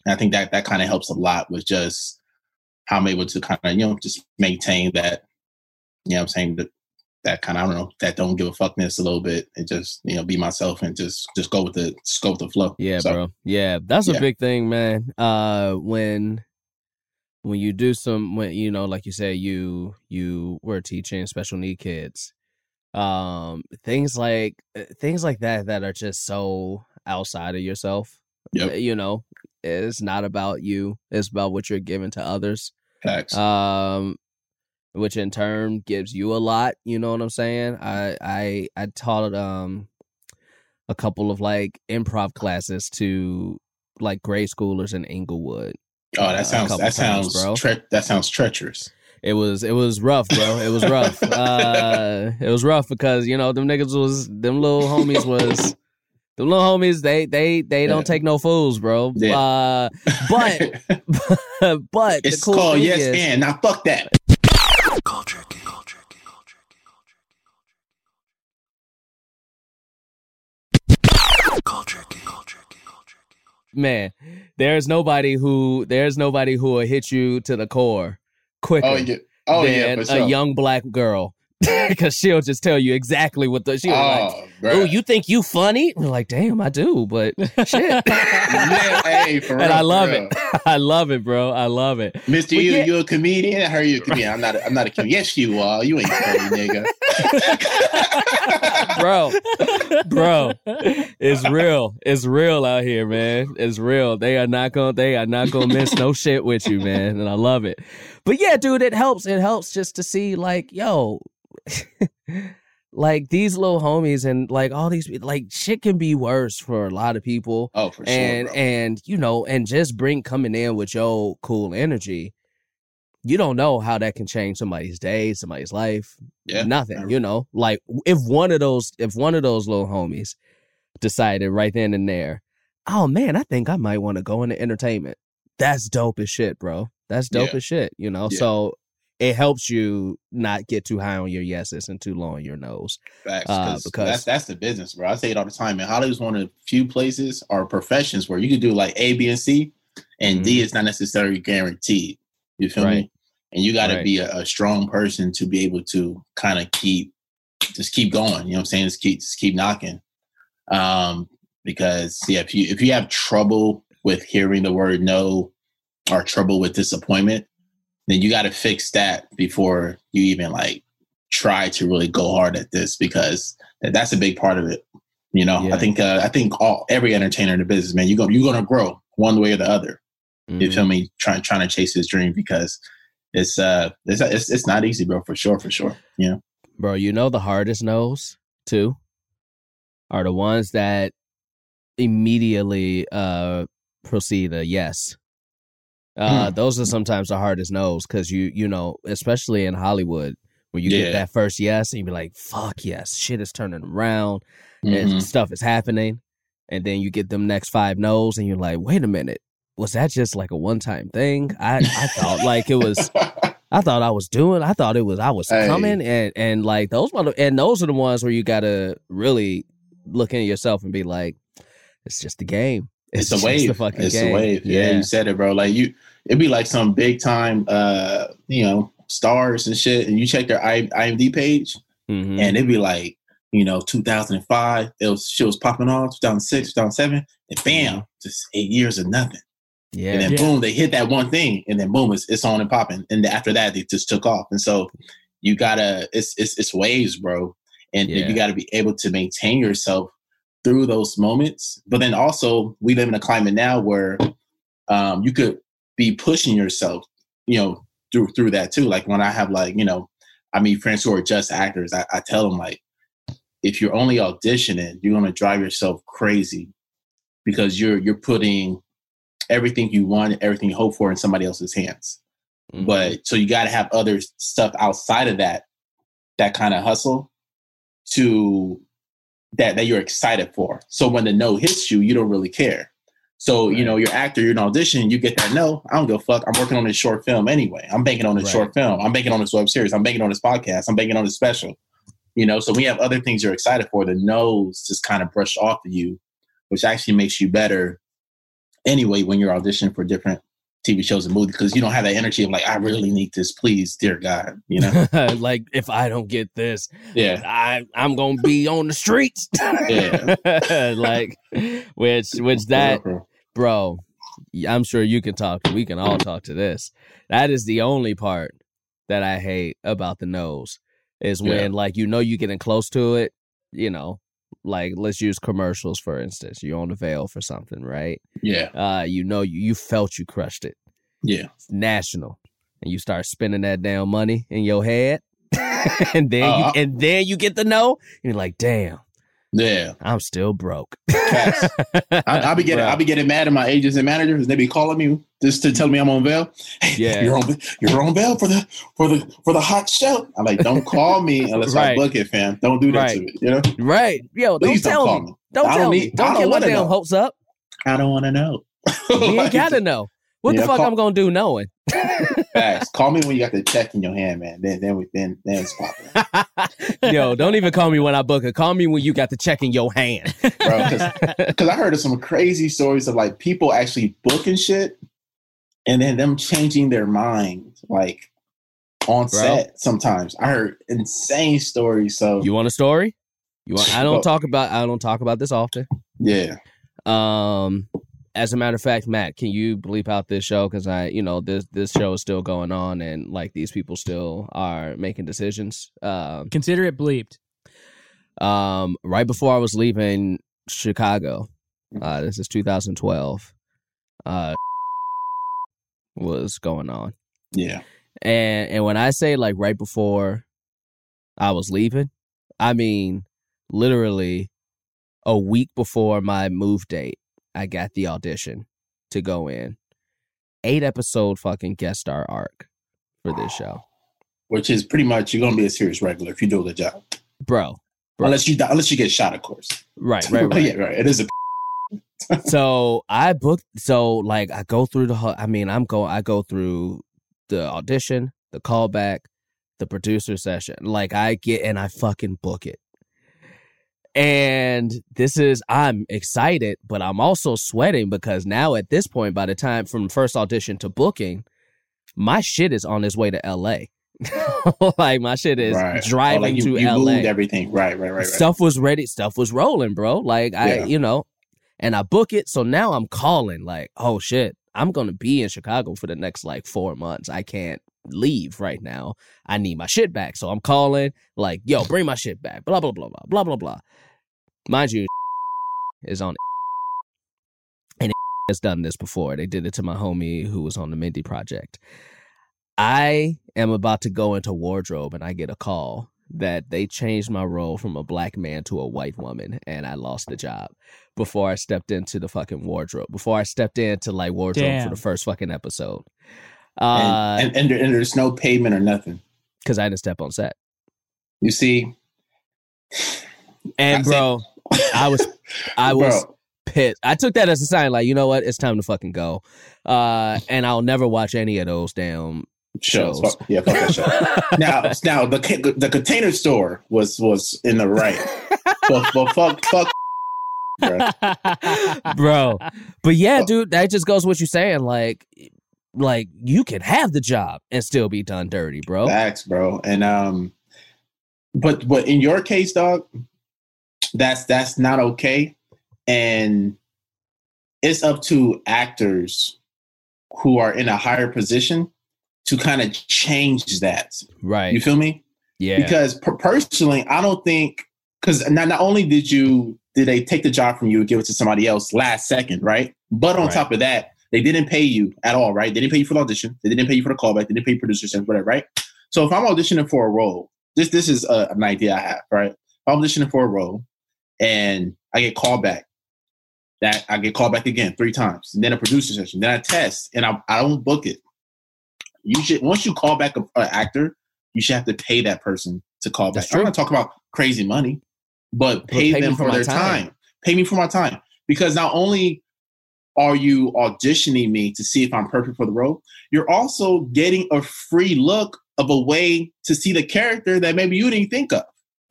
And I think that that kind of helps a lot with just how I'm able to kind of, you know, just maintain that, you know what I'm saying, that that kind of, I don't know, that don't give a fuckness a little bit and just, you know, be myself and just just go with the just go with the flow. Yeah, So, bro. Yeah, that's a big thing, man. Uh, when when you do some, when you know, like you say you you were teaching special need kids. Um, things like uh, things like that that are just so outside of yourself. Yep. Uh, You know, it's not about you. It's about what you're giving to others. Facts. Um, which in turn gives you a lot. You know what I'm saying? I I I taught um a couple of like improv classes to like grade schoolers in Inglewood. oh, uh, that sounds couple that times, sounds bro. tre- that sounds treacherous. It was it was rough, bro. It was rough. uh, it was rough because you know them niggas was them little homies was them little homies. They they they don't Yeah. take no fools, bro. Yeah. Uh, but but it's the cool called yes is, and now fuck that. Culture King. Man, there's nobody who there's nobody who will hit you to the core quicker Oh yeah. Oh than sure. a young black girl. Because she'll just tell you exactly what the she was like. oh. Oh, you think you funny? We're like, damn, I do, but shit. yeah, hey, real, and I love it. I love it, bro. I love it. Mister, you yeah- you a comedian? I heard you a comedian. I'm not. A, I'm not a comedian. Yes, you are. You ain't funny, nigga. Bro, bro, it's real. It's real out here, man. It's real. They are not gonna they are not gonna miss no shit with you, man. And I love it. But yeah, dude, it helps. It helps just to see like, yo, like these little homies and like all these like shit can be worse for a lot of people. Oh, for sure, and and you know, and just bring coming in with your cool energy. You don't know how that can change somebody's day, somebody's life yeah, nothing you know like if one of those if one of those little homies decided right then and there oh man i think i might want to go into entertainment that's dope as shit bro that's dope Yeah. as shit you know Yeah. so it helps you not get too high on your yeses and too low on your nose Facts, uh, 'cause because- that's that's the business, bro. I say it all the time. And Hollywood's one of the few places or professions where you can do like A, B, and C, and D is not necessarily guaranteed. You feel Mm-hmm. Right. me? And you got to Right. be a, a strong person to be able to kind of keep, just keep going. You know what I'm saying? Just keep, just keep knocking. Um, because yeah, if you if you have trouble with hearing the word no, or trouble with disappointment, then you got to fix that before you even like try to really go hard at this because that's a big part of it. You know, Yeah. I think uh, I think all every entertainer in the business, man, you go you're gonna grow one way or the other. You Mhm. feel me? Trying trying to chase his dream because it's uh it's it's, it's not easy, bro, for sure, for sure. Yeah, bro. You know the hardest no's too are the ones that immediately uh proceed a yes. Uh, Hmm. those are sometimes the hardest no's because you you know especially in Hollywood when you Yeah. get that first yes and you be like fuck yes shit is turning around Mhm. and stuff is happening and then you get them next five no's and you're like wait a minute was that just like a one time thing I I thought like it was I thought I was doing. I thought it was. I was Hey. coming, and and like those mother, and those are the ones where you gotta really look into yourself and be like, it's just a game. It's, just a wave. The fucking it's game. a wave. Yeah, you said it, bro. Like you, it'd be like some big time, uh, you know, stars and shit, and you check their I, IMD page, Mhm. and it'd be like, you know, 2005, it was shit was popping off, 2006, 2007, and bam, just eight years of nothing. yeah, And then Yeah. boom, they hit that one thing, and then boom, it's, it's on and popping. And after that, they just took off. And so you gotta, it's it's it's waves, bro. And Yeah. you gotta be able to maintain yourself through those moments. But then also, we live in a climate now where um, you could be pushing yourself, you know, through through that too. Like when I have like, you know, I mean friends who are just actors, I, I tell them like, if you're only auditioning, you're gonna drive yourself crazy because you're you're putting everything you want, everything you hope for in somebody else's hands. Mhm. But so you got to have other stuff outside of that, that kind of hustle to that that you're excited for. So when the no hits you, you don't really care. So you know, you're actor, you're an audition, you get that no. I don't give a fuck. I'm working on this short film anyway. I'm banking on this Right. short film. I'm banking on this web series. I'm banking on this podcast. I'm banking on this special. You know, so we have other things you're excited for. The no's just kind of brush off of you, which actually makes you better anyway when you're auditioning for different TV shows and movies because you don't have that energy of like, I really need this, please, dear God. You know? like if I don't get this, yeah. I I'm gonna be on the streets. Yeah. like which which that bro, I'm sure you can talk. We can all talk to this. That is the only part that I hate about the nose is when Yeah. like you know you're getting close to it. You know, like let's use commercials for instance. You're on the veil for something, right? Yeah. Uh, you know you you felt you crushed it. Yeah. It's national, and you start spending that damn money in your head, and then Uh, you and then you get the no. And you're like, damn, Yeah. I'm still broke. I, I'll be getting I'll be getting mad at my agents and managers. They be calling me just to tell me I'm on bail. Hey, Yeah. you're on you're on bail for the for the for the hot show. I'm like, don't call me unless Right. I book it, fam. Don't do that Right. to me. You know, right? Yo, don't please don't, tell call me. me. Don't I don't tell me. need- I Don't don't get my damn know. hopes up. I don't want to know. You ain't gotta know. What the fuck call- I'm gonna do knowing? Facts. Call me when you got the check in your hand, man. Then then we then then it's popping. Yo, don't even call me when I book it. Call me when you got the check in your hand. bro. Because I heard of some crazy stories of like people actually booking shit, and then them changing their mind like on Bro. set. Sometimes I heard insane stories. So you want a story? You want? I don't talk about. I don't talk about this often. yeah, Um, as a matter of fact, Matt, can you bleep out this show? Because I, you know, this this show is still going on, and like these people still are making decisions. Um, Consider it bleeped. um, right before I was leaving Chicago, uh, this is 2012. Uh, was going on, yeah, and and when I say like right before I was leaving, I mean literally a week before my move date. I got the audition to go in. Eight episode fucking guest star arc for this show, which is pretty much you're gonna be a serious regular if you do the job. bro. Bro. Unless you die, unless you get shot, of course. Right, right, right. yeah, right. It is a so I booked. So like I go through the. whole I mean, I'm going I go through the audition, the callback, the producer session. Like I get and I fucking book it. And this is I'm excited, but I'm also sweating because now at this point, by the time from first audition to booking, my shit is on its way to LA. like my shit is right. Oh, driving like you, to you LA everything. Right, right, right, right. stuff was ready stuff was rolling bro like i Yeah. you know and i book it so now i'm calling like oh shit i'm gonna be in chicago for the next like four months i can't leave right now. I need my shit back. So I'm calling, like, yo, bring my shit back. Blah blah blah blah blah blah blah. Mind you, is on and has done this before. They did it to my homie who was on the Mindy project. I am about to go into wardrobe and I get a call that they changed my role from a black man to a white woman and I lost the job before I stepped into the fucking wardrobe. Before I stepped into like wardrobe Damn. for the first fucking episode. Uh and, and, and, there's no payment or nothing. because I didn't step on set. You see, And I said- bro, I was I was bro, pissed. I took that as a sign, like, you know what, it's time to fucking go. Uh and I'll never watch any of those damn shows. shows. Fuck- yeah, fuck that show. now, now the the container store was was in the right, but, but fuck, fuck, bro. bro. But yeah, dude, that just goes what you're saying. Like, like you can have the job and still be done dirty, bro. Facts, bro. And um, but but in your case, dog, that's that's not okay, and it's up to actors who are in a higher position to kind of change that. Right? You feel me? yeah. Because per- personally, I don't think because not not only did you did they take the job from you and give it to somebody else last second, right? But on Right. top of that, they didn't pay you at all, right? They didn't pay you for the audition. They didn't pay you for the callback. They didn't pay you producers and whatever, right? So if I'm auditioning for a role, this this is a, an idea I have, right? If I'm auditioning for a role and I get called back, that I get called back again three times, and then a producer session, then I test, and I, I don't book it. You should once you call back an actor, you should have to pay that person to call back. I'm not talking about crazy money, but pay, pay them for for, their time. time. Pay me for my time because not only are you auditioning me to see if I'm perfect for the role, you're also getting a free look of a way to see the character that maybe you didn't think of.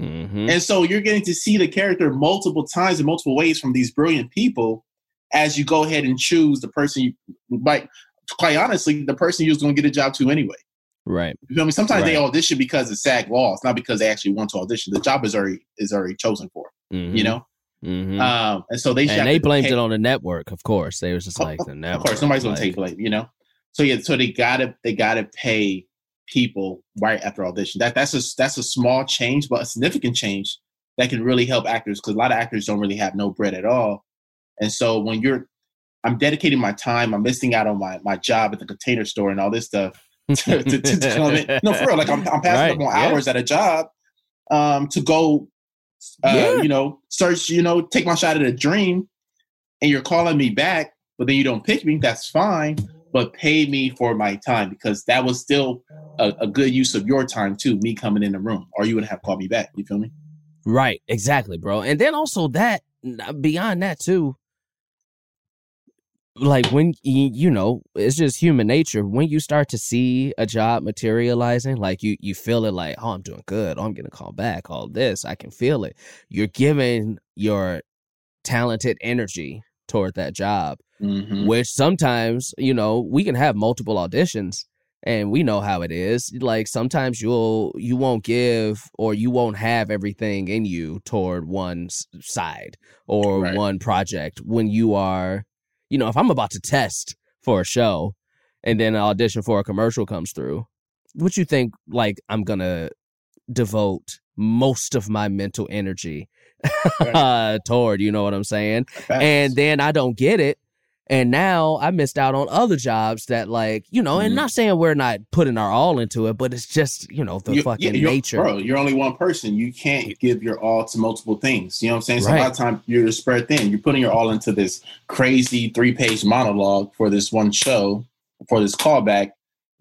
Mhm. And so you're getting to see the character multiple times in multiple ways from these brilliant people as you go ahead and choose the person you like quite honestly, the person you're going to get a job to anyway. Right. You feel me? Sometimes they audition because of SAG laws, not because they actually want to audition. The job is already is already chosen for, Mhm. you know? Mhm. Um, and so they and they blamed pay- it on the network. Of course, they was just like the Of course, nobody's gonna like, take blame, you know. So yeah, so they gotta they gotta pay people right after audition. That that's a that's a small change, but a significant change that can really help actors because a lot of actors don't really have no bread at all. And so when you're, I'm dedicating my time, I'm missing out on my my job at the container store and all this stuff. to, to, to, to. No, for real, like I'm I'm passing Right, up on yeah. hours at a job um to go uh, Yeah. you know, search, you know, take my shot at a dream, and you're calling me back, but then you don't pick me, that's fine. But pay me for my time because that was still a, a good use of your time too, me coming in the room, or you would have called me back. You feel me? Right, exactly, bro. And then also that beyond that too, like when you, know, it's just human nature. When you start to see a job materializing, like you you feel it like, oh, I'm doing good. Oh, I'm gonna call back. All this, I can feel it. You're giving your talented energy toward that job Mm-hmm. which sometimes you know we can have multiple auditions and we know how it is like sometimes you'll you won't give or you won't have everything in you toward one side or Right. one project when you are you know if i'm about to test for a show and then an audition for a commercial comes through what you think like i'm gonna devote most of my mental energy uh, toward you know what i'm saying and then I don't get it. And now I missed out on other jobs that, like, you know, and Mhm. not saying we're not putting our all into it, but it's just, you know, the You- fucking you're- nature. Bro, you're only one person. You can't give your all to multiple things. You know what I'm saying? So a lot of times you're spread thin. You're putting your all into this crazy three page monologue for this one show, for this callback.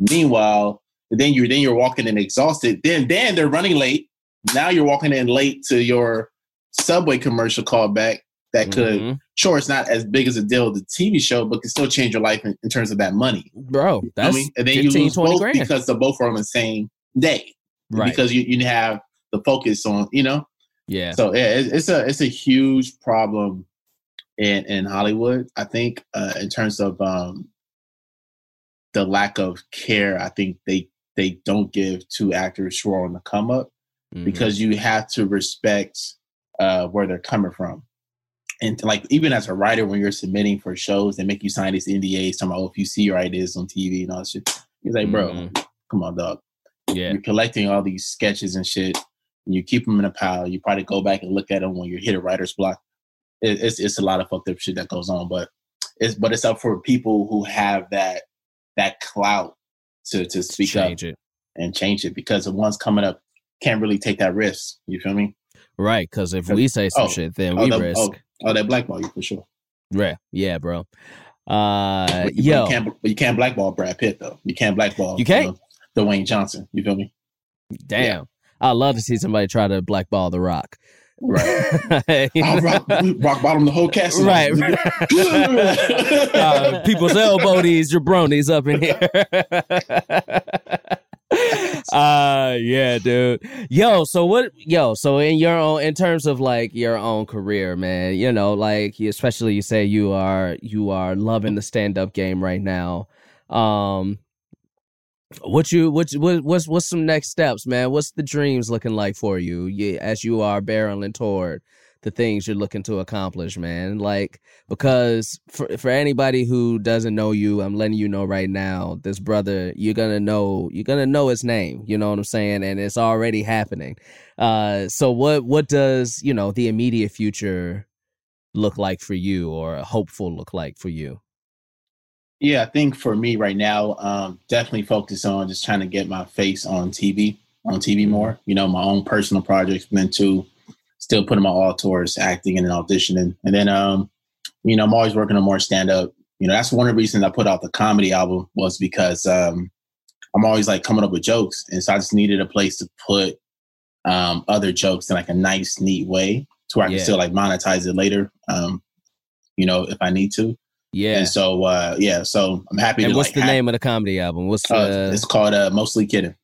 Meanwhile, then you're then you're walking in exhausted. Then then they're running late. Now you're walking in late to your subway commercial callback that could Mhm. sure it's not as big as a deal as the TV show, but can still change your life in, in terms of that money. Bro, You know that's I mean? and then 15, you lose 20 both grand. because they're both are on the same day right. because you, you have the focus on you know yeah. so yeah it, it's a it's a huge problem in in hollywood i think uh in terms of um the lack of care i think they they don't give to actors who are on the come up Mhm. because you have to respect uh where they're coming from and like even as a writer when you're submitting for shows they make you sign these ndas talking about oh, if you see your ideas on tv and all that shit he's like bro Mhm. come on, dog. Yeah. You're collecting all these sketches and shit. And you keep them in a pile. You probably go back and look at them when you hit a writer's block. It, it's it's a lot of fucked up shit that goes on, but it's but it's up for people who have that that clout to to speak Change up it. and change it because the ones coming up can't really take that risk. You feel me? Right. Because if we say some Oh, shit, then oh, we that- risk. oh, oh, that blackball you for sure. Yeah. Yeah, bro. Uh, But you, yo. you can't you can't blackball Brad Pitt though. You can't blackball You can't? know, Dwayne Johnson. You feel me? Damn. I love to see somebody try to blackball The Rock. Right. Rock, rock bottom the whole cast. Right. uh, people's elbow these jabronis up in here. uh yeah dude. Yo so what yo so in your own in terms of like your own career man you know like especially you say you are you are loving the stand-up game right now. Um what you what what what's what's some next steps man? What's the dreams looking like for you yeah, as you are barreling toward the things you're looking to accomplish man. Like because for for anybody who doesn't know you i'm letting you know right now this brother you're gonna know you're gonna know his name you know what i'm saying? And it's already happening. Uh so what what does you know the immediate future look like for you or hopeful look like for you? Yeah, I think for me right now, um, definitely focus on just trying to get my face on TV, on TV more. You know, my own personal projects, then too, still putting my all towards acting and auditioning. And then, um, you know, I'm always working on more stand up. You know, that's one of the reasons I put out the comedy album was because um, I'm always like coming up with jokes, and so I just needed a place to put um, other jokes in like a nice, neat way to where I Yeah. can still like monetize it later. Um, you know, if I need to. yeah And so, uh, yeah, so I'm happy and to what's like the name of the comedy album what's the uh, it's called uh, Mostly Kidding.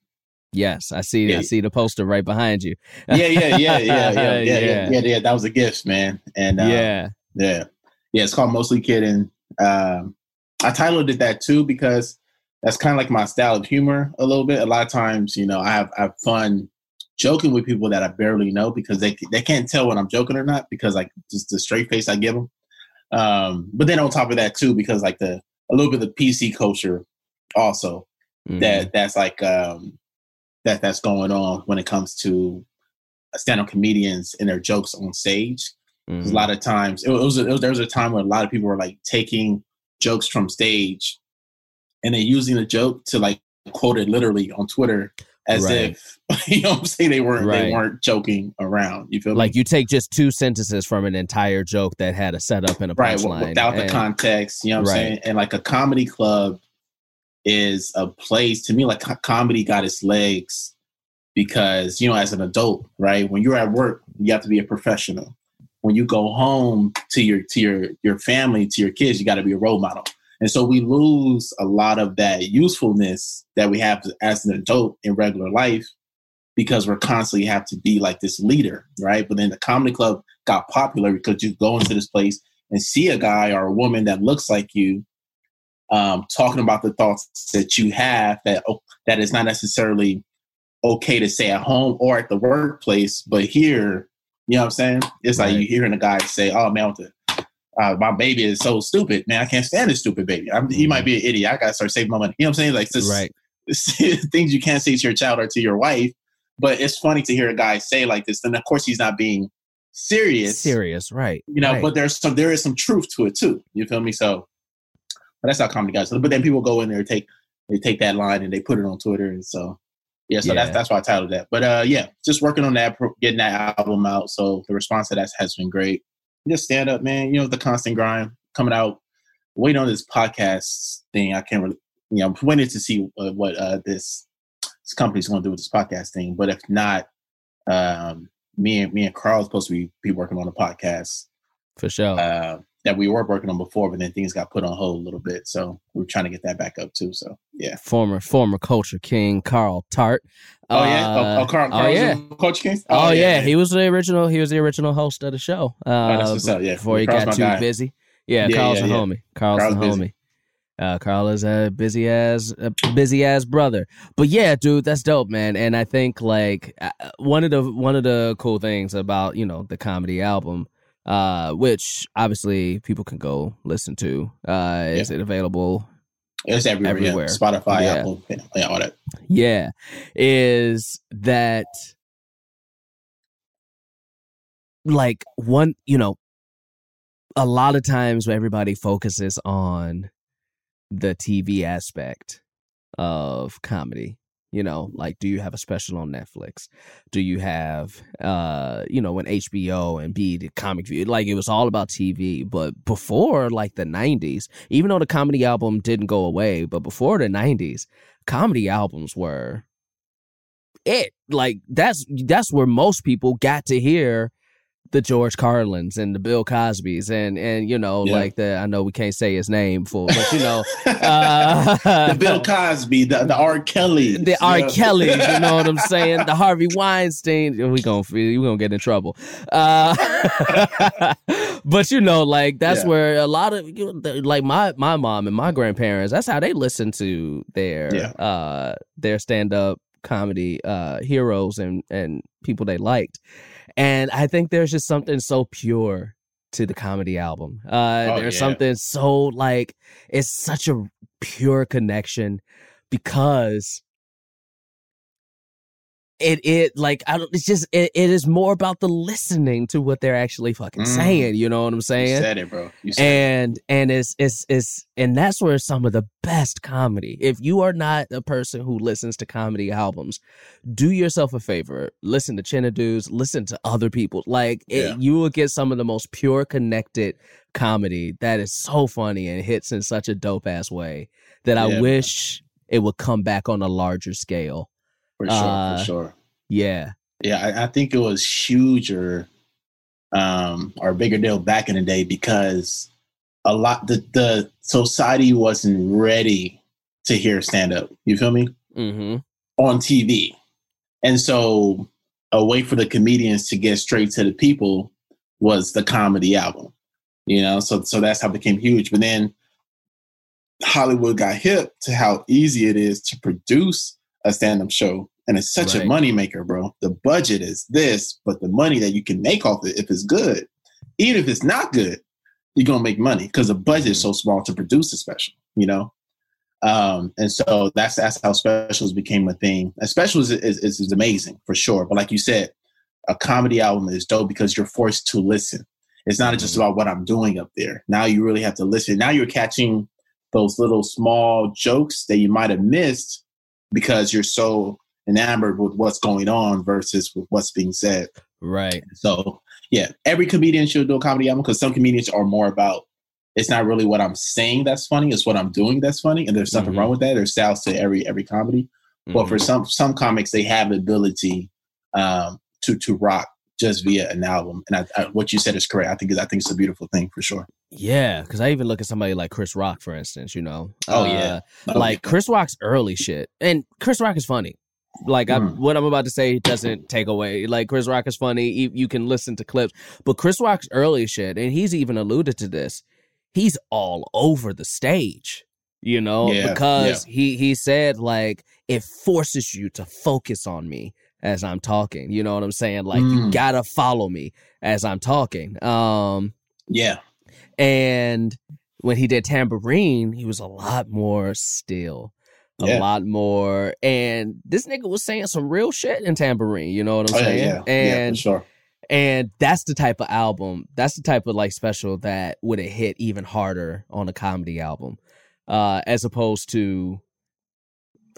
Yes i see i see the poster right behind you Yeah, yeah, yeah, yeah, yeah, yeah, yeah, Yeah. yeah, yeah. That was a gift, man. And uh, yeah yeah, yeah. It's called Mostly Kidding. Um, I titled it that too because that's kind of like my style of humor a little bit. A lot of times, you know, I have I have fun joking with people that I barely know because they they can't tell when I'm joking or not because like just the straight face I give them. Um, but then on top of that too, because like the a little bit of the PC culture also Mhm. that that's like um that that's going on when it comes to stand-up comedians and their jokes on stage. Mhm. A lot of times, it was, it was there was a time where a lot of people were like taking jokes from stage and then using the joke to like quote it literally on Twitter as Right. if you know what I'm saying they weren't Right. they weren't joking around. You feel like me? you take just two sentences from an entire joke that had a setup and a right punchline without the context. You know what I'm saying? And like a comedy club is a place to me like comedy got its legs because you know as an adult right when you're at work you have to be a professional. When you go home to your to your your family to your kids you got to be a role model. And so we lose a lot of that usefulness that we have as an adult in regular life because we're constantly have to be like this leader right? But then the comedy club got popular because you go into this place and see a guy or a woman that looks like you um, talking about the thoughts that you have that that is not necessarily okay to say at home or at the workplace, but here, you know what I'm saying? It's like Right. you hearing a guy say, "Oh man, the, uh, my baby is so stupid, man. I can't stand this stupid baby. I'm, He might be an idiot. I gotta start saving my money." You know what I'm saying? Like this, right things you can't say to your child or to your wife. But it's funny to hear a guy say like this. And of course, he's not being serious. serious right You know, right. but there's some there is some truth to it too. You feel me? So but that's how comedy guys. But then people go in there and take they take that line and they put it on Twitter, and so yeah. So Yeah. that's that's why I titled that. But uh, yeah, just working on that, getting that album out. So the response to that has been great. Just stand up, man. You know the constant grind coming out. Waiting on this podcast thing. I can't really. You know, I'm waiting to see uh, what uh, this this company's going to do with this podcast thing. But if not, um, me and me and Carl are supposed to be, be working on a podcast for sure uh, that we were working on before, but then things got put on hold a little bit. So we're trying to get that back up too. So yeah. former former culture king carl tart Oh yeah. Uh, Oh, oh Carl, oh, yeah Coach King. Oh, yeah, he was the original. He was the original host of the show. Uh, that's what's up, yeah. before he Carl's got too guy. busy. Yeah, Yeah, Carl's yeah, a yeah. homie. Carl's, Carl's a busy. homie. Uh, Carl is a busy as a busy as brother. But yeah, dude, that's dope, man. And I think like uh, one of the one of the cool things about you know the comedy album, uh, which obviously people can go listen to. Uh, is it available? It's everywhere. Everywhere. Yeah. Spotify, Yeah. Apple, yeah, all that. Yeah, is that like one, you know, a lot of times when everybody focuses on the TV aspect of comedy, you know, like do you have a special on Netflix? Do you have uh, you know, when HBO and B the comic view, like it was all about TV, but before like the 90s, even though the comedy album didn't go away, but before the 90s, comedy albums were it like that's that's where most people got to hear the George Carlins and the Bill Cosbys and and you know Yeah. like the I know we can't say his name for but you know uh, the Bill Cosby, the, the R. Kelly, the R. Kellys, you know what I'm saying? The Harvey Weinstein. We gonna we gonna get in trouble. Uh, but you know, like that's Yeah. where a lot of you know, like my my mom and my grandparents. That's how they listen to their Yeah. uh their stand up comedy uh heroes and and people they liked. And I think there's just something so pure to the comedy album. Uh Oh, there's yeah. something so like it's such a pure connection because it it like I don't it's just it, it is more about the listening to what they're actually fucking Mm. saying, you know what I'm You saying? said it, bro. You said it. and and it's it's it's and that's where some of the best comedy. If you are not a person who listens to comedy albums, do yourself a favor. Listen to Chinedu's, listen to other people. Like it, Yeah. you will get some of the most pure connected comedy that is so funny and hits in such a dope ass way that Yeah, I man. wish it would come back on a larger scale. For sure, uh, for sure. Yeah. Yeah, I, I think it was huger um or bigger deal back in the day because a lot the the society wasn't ready to hear stand up. You feel me? Mm-hmm. On TV. And so a way for the comedians to get straight to the people was the comedy album. You know, so so that's how it became huge. But then Hollywood got hip to how easy it is to produce a stand-up show. And it's such Right. a moneymaker, bro. The budget is this, but the money that you can make off it, if it's good, even if it's not good, you're gonna make money because the budget is so small to produce a special, you know? Um, and so that's that's how specials became a thing. And specials is, is, is amazing for sure. But like you said, a comedy album is dope because you're forced to listen. It's not just about what I'm doing up there. Now you really have to listen. Now you're catching those little small jokes that you might have missed because you're so enamored with what's going on versus with what's being said. Right. So yeah, every comedian should do a comedy album because some comedians are more about it's not really what I'm saying that's funny, it's what I'm doing that's funny. And there's nothing Mhm. wrong with that. There's styles to every every comedy. But Mhm. for some some comics, they have the ability um, to to rock just via an album. And I, I, what you said is correct. I think I think it's a beautiful thing for sure. Yeah, because I even look at somebody like Chris Rock, for instance. You know, Oh, yeah. Uh, like Chris Rock's early shit, and Chris Rock is funny. Like I, Mm. what I'm about to say doesn't take away. Like Chris Rock is funny. You, you can listen to clips, but Chris Rock's early shit, and he's even alluded to this. He's all over the stage, you know, Yeah, because he he said like it forces you to focus on me as I'm talking. You know what I'm saying? Like you Mm. gotta follow me as I'm talking. Um, yeah, and when he did Tamborine, he was a lot more still, a Yeah. lot more. And this nigga was saying some real shit in Tamborine. You know what I'm oh, saying? yeah, yeah, And for sure. and that's the type of album, that's the type of like special that would have hit even harder on a comedy album, uh, as opposed to.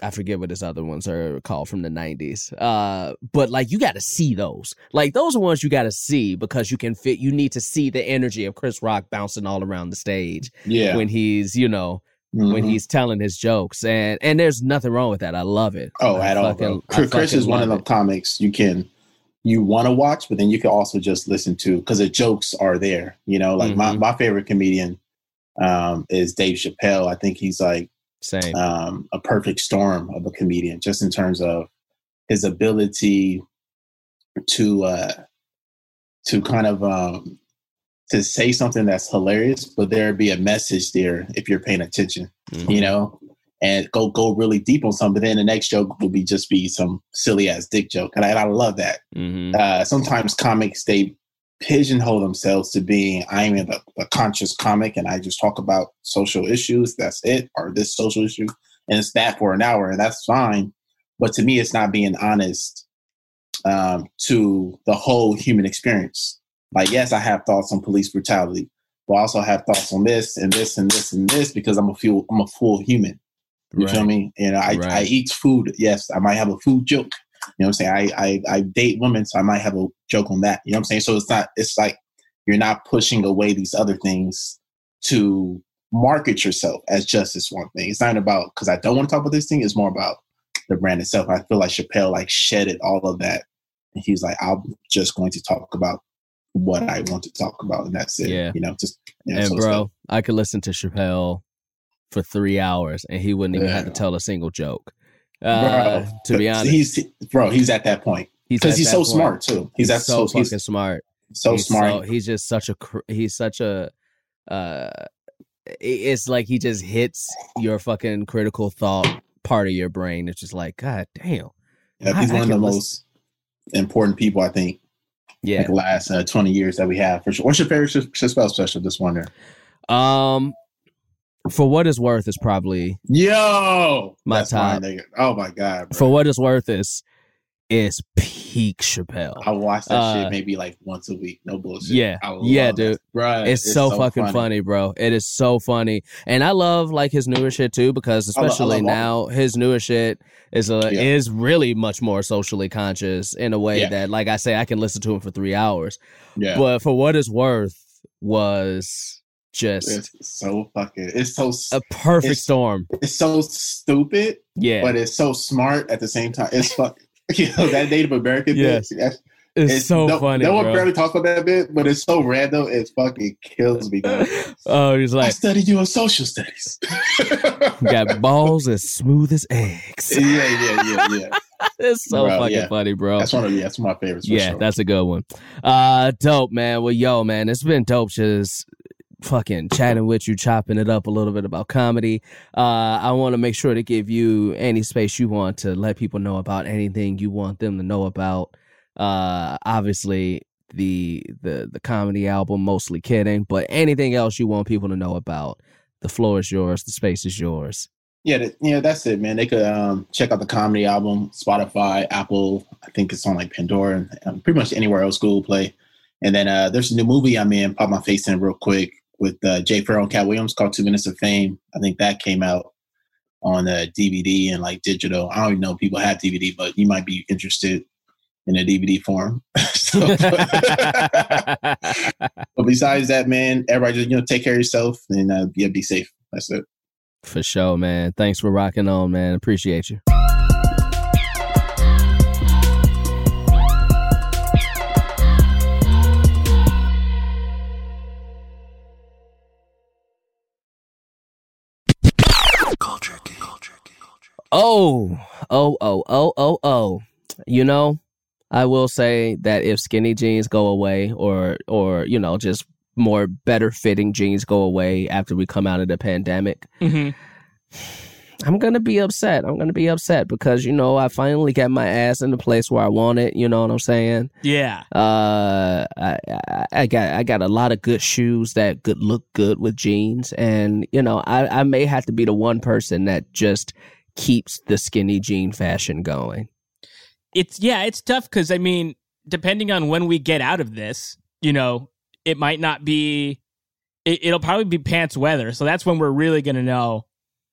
I forget what his other ones are called from the 90s. Uh, but like you got to see those. Like those are ones you got to see because you can fit, you need to see the energy of Chris Rock bouncing all around the stage Yeah, when he's, you know, when Mhm. he's telling his jokes. And and there's nothing wrong with that. I love it. Oh, I at all, fucking- bro. Chris, is one of the comics you can you want to watch, but then you can also just listen to because the jokes are there. You know, like my Mhm. my favorite comedian um, is Dave Chappelle. I think he's like. Same. um, a perfect storm of a comedian, just in terms of his ability to uh, to kind of um, to say something that's hilarious, but there be a message there if you're paying attention Mhm. you know, and go go really deep on something. But then the next joke will be just be some silly ass dick joke, and I, and I love that. Mhm. Uh, sometimes comics they pigeonhole themselves to being I'm a, a conscious comic and I just talk about social issues. That's it, or this social issue, and it's that for an hour, and that's fine. But to me, it's not being honest um, to the whole human experience. Like, yes, I have thoughts on police brutality, but I also have thoughts on this and this and this and this because I'm a full I'm a full human. You feel me? You know, I, I eat food. Yes, I might have a food joke. You know what I'm saying? I, I I date women, so I might have a joke on that. You know what I'm saying? So it's not it's like you're not pushing away these other things to market yourself as just this one thing. It's not about because I don't want to talk about this thing, it's more about the brand itself. I feel like Chappelle like shedded all of that. And he's like, I'm just going to talk about what I want to talk about, and that's it. Yeah. You know, just you know, and so bro, I could listen to Chappelle for three hours and he wouldn't even have to tell a single joke. Uh, Bro, to be honest, he's bro, he's at that point because he's so point. smart too. He's, that so so he's fucking smart. so he's smart. So, he's just such a he's such a uh it's like he just hits your fucking critical thought part of your brain. It's just like, God damn. Yeah, he's I one of the listen- most important people I think Yeah. like the last uh, twenty years that we have for sure. What's your favorite Chappelle special? Just wonder. Um For What It's Worth is probably Yo, My top. nigga. Oh my god, bro. For What It's Worth is is peak Chappelle. I watch that Uh, shit maybe like once a week. No bullshit. Yeah. Yeah, dude. Bruh, It's, so, fucking funny. bro. It is so funny, and I love like his newer shit too because I lo- I especially love now his newer shit is uh, Yeah. is really much more socially conscious in a way Yeah. that, like I say, I can listen to him for three hours. Yeah, But For What It's Worth, was just it's so fucking. It's so a perfect it's- storm. it's so stupid, Yeah, but it's so smart at the same time. It's fuck. You know that Native American Yes. That's, it's, so no, funny, No one bro. barely talks about that bit, but it's so random. It fucking kills me. oh, he's like, I studied you in social studies. got balls as smooth as eggs. yeah, yeah, yeah, yeah. it's so Bro, fucking yeah. funny, bro. That's one of yeah, that's one of my favorites. Yeah, sure. that's a good one. Uh dope, man. Well, yo, man, it's been dope just fucking chatting with you, chopping it up a little bit about comedy. Uh I want to make sure to give you any space you want to let people know about anything you want them to know about. Uh obviously the the the comedy album mostly kidding, but anything else you want people to know about. The floor is yours, the space is yours. yeah, yeah. That's it, man. They could um, check out the comedy album, Spotify, Apple. I think it's on like Pandora and um, pretty much anywhere else Google Play. And then uh, there's a new movie I'm in. Pop my face in real quick with uh, Jay Pharoah and Katt Williams called Two Minutes of Fame. I think that came out on a DVD and like digital. I don't even know if people have DVD, but you might be interested in a DVD form. So- but besides that, man, everybody just you know take care of yourself and uh, yeah, be safe. That's it. For sure, man. Thanks for rocking on, man. Appreciate you. Oh, oh, oh, oh, oh, oh. You know, I will say that if skinny jeans go away or or, you know, just more better fitting jeans go away after we come out of the pandemic, hmm I'm gonna be upset. I'm gonna be upset because, you know, I finally got my ass in the place where I want it, you know what I'm saying? Yeah. Uh, I, I, I got I got a lot of good shoes that could look good with jeans, and you know I, I may have to be the one person that just keeps the skinny jean fashion going. It's yeah, it's tough because I mean, depending on when we get out of this, you know, it might not be. It, it'll probably be pants weather, so that's when we're really gonna know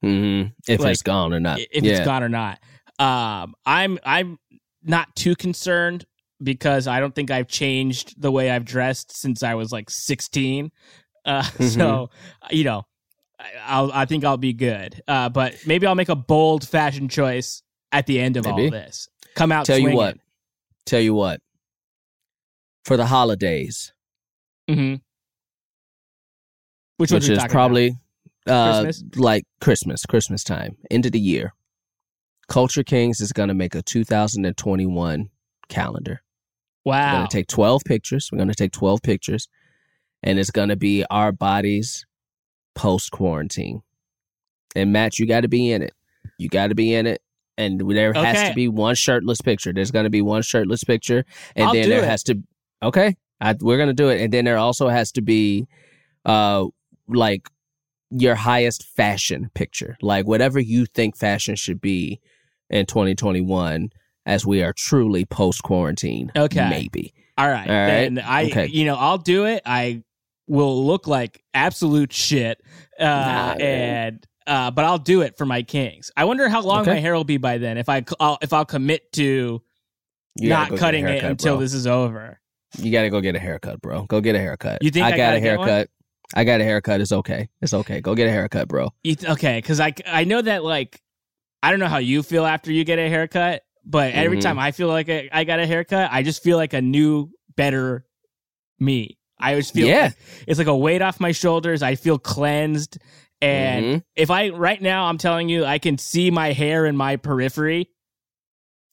Mm-hmm. If Like, it's gone or not, if yeah. it's gone or not. Um, I'm I'm not too concerned because I don't think I've changed the way I've dressed since I was like 16. Uh, so you know, I'll I think I'll be good. Uh, but maybe I'll make a bold fashion choice at the end of all this. Come out. Tell you what, tell you what. For the holidays, hmm Which, which is probably uh, Christmas? like Christmas, Christmas time, end of the year. Culture Kings is going to make a 2021 calendar. about? We're wow. going to take 12 pictures. We're going to take 12 pictures, and it's going to be our bodies post quarantine. And Matt, you got to be in it. You got to be in it. And there has to be one shirtless picture. There's going to be one shirtless picture, and I'll then there it. has to. Okay, I, we're gonna do it, and then there also has to be, uh, like your highest fashion picture, like whatever you think fashion should be in 2021, as we are truly post quarantine. Okay. maybe. All right. All right. Then I, Okay. you know, I'll do it. I will look like absolute shit. Uh, Nah, and, uh, but I'll do it for my kings. I wonder how long Okay. my hair will be by then if I, I'll, if I'll commit to You not go get a cutting it until bro. this is over. You gotta go get a haircut, bro. Go get a haircut. You think I got gotta a haircut? I got a haircut. It's okay. It's okay. Go get a haircut, bro. Okay. Cause I, I know that like, I don't know how you feel after you get a haircut, but every Mhm. time I feel like I, I got a haircut, I just feel like a new, better me. I always feel Yeah. like it's like a weight off my shoulders. I feel cleansed. And Mhm. if I right now I'm telling you I can see my hair in my periphery,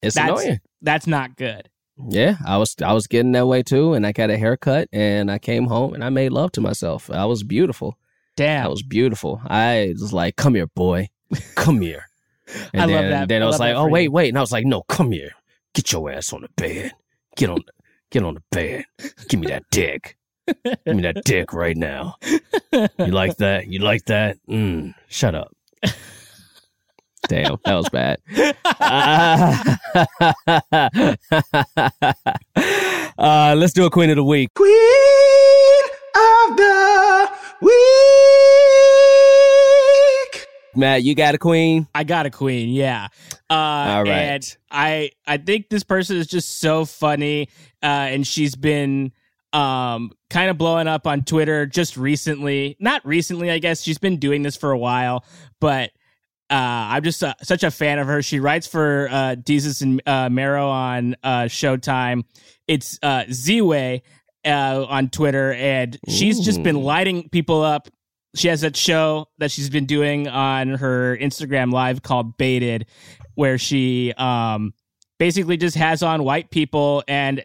It's That's- annoying. that's not good. Yeah, I was I was getting that way too, and I got a haircut, and I came home and I made love to myself. I was beautiful. Damn. I was beautiful. I was like, "Come here, boy, come here." And I then, love that. Then I I was like, "Oh wait, you. wait," and I was like, "No, come here, get your ass on the bed, get on, get on the bed, give me that dick, give me that dick right now. You like that? You like that? Mm, shut up." Damn, that was bad. uh, let's do a queen of the week. Queen of the week. Matt, you got a queen? I got a queen, yeah. Uh, All right. And I I think this person is just so funny, uh, and she's been um kind of blowing up on Twitter just recently. Not recently, I guess. She's been doing this for a while, but uh, I'm just uh, such a fan of her. She writes for uh, Desus and uh, Mero on uh, Showtime. It's uh, Ziwe uh, on Twitter, and she's just been lighting people up. She has that show that she's been doing on her Instagram live called Baited, where she um, basically just has on white people and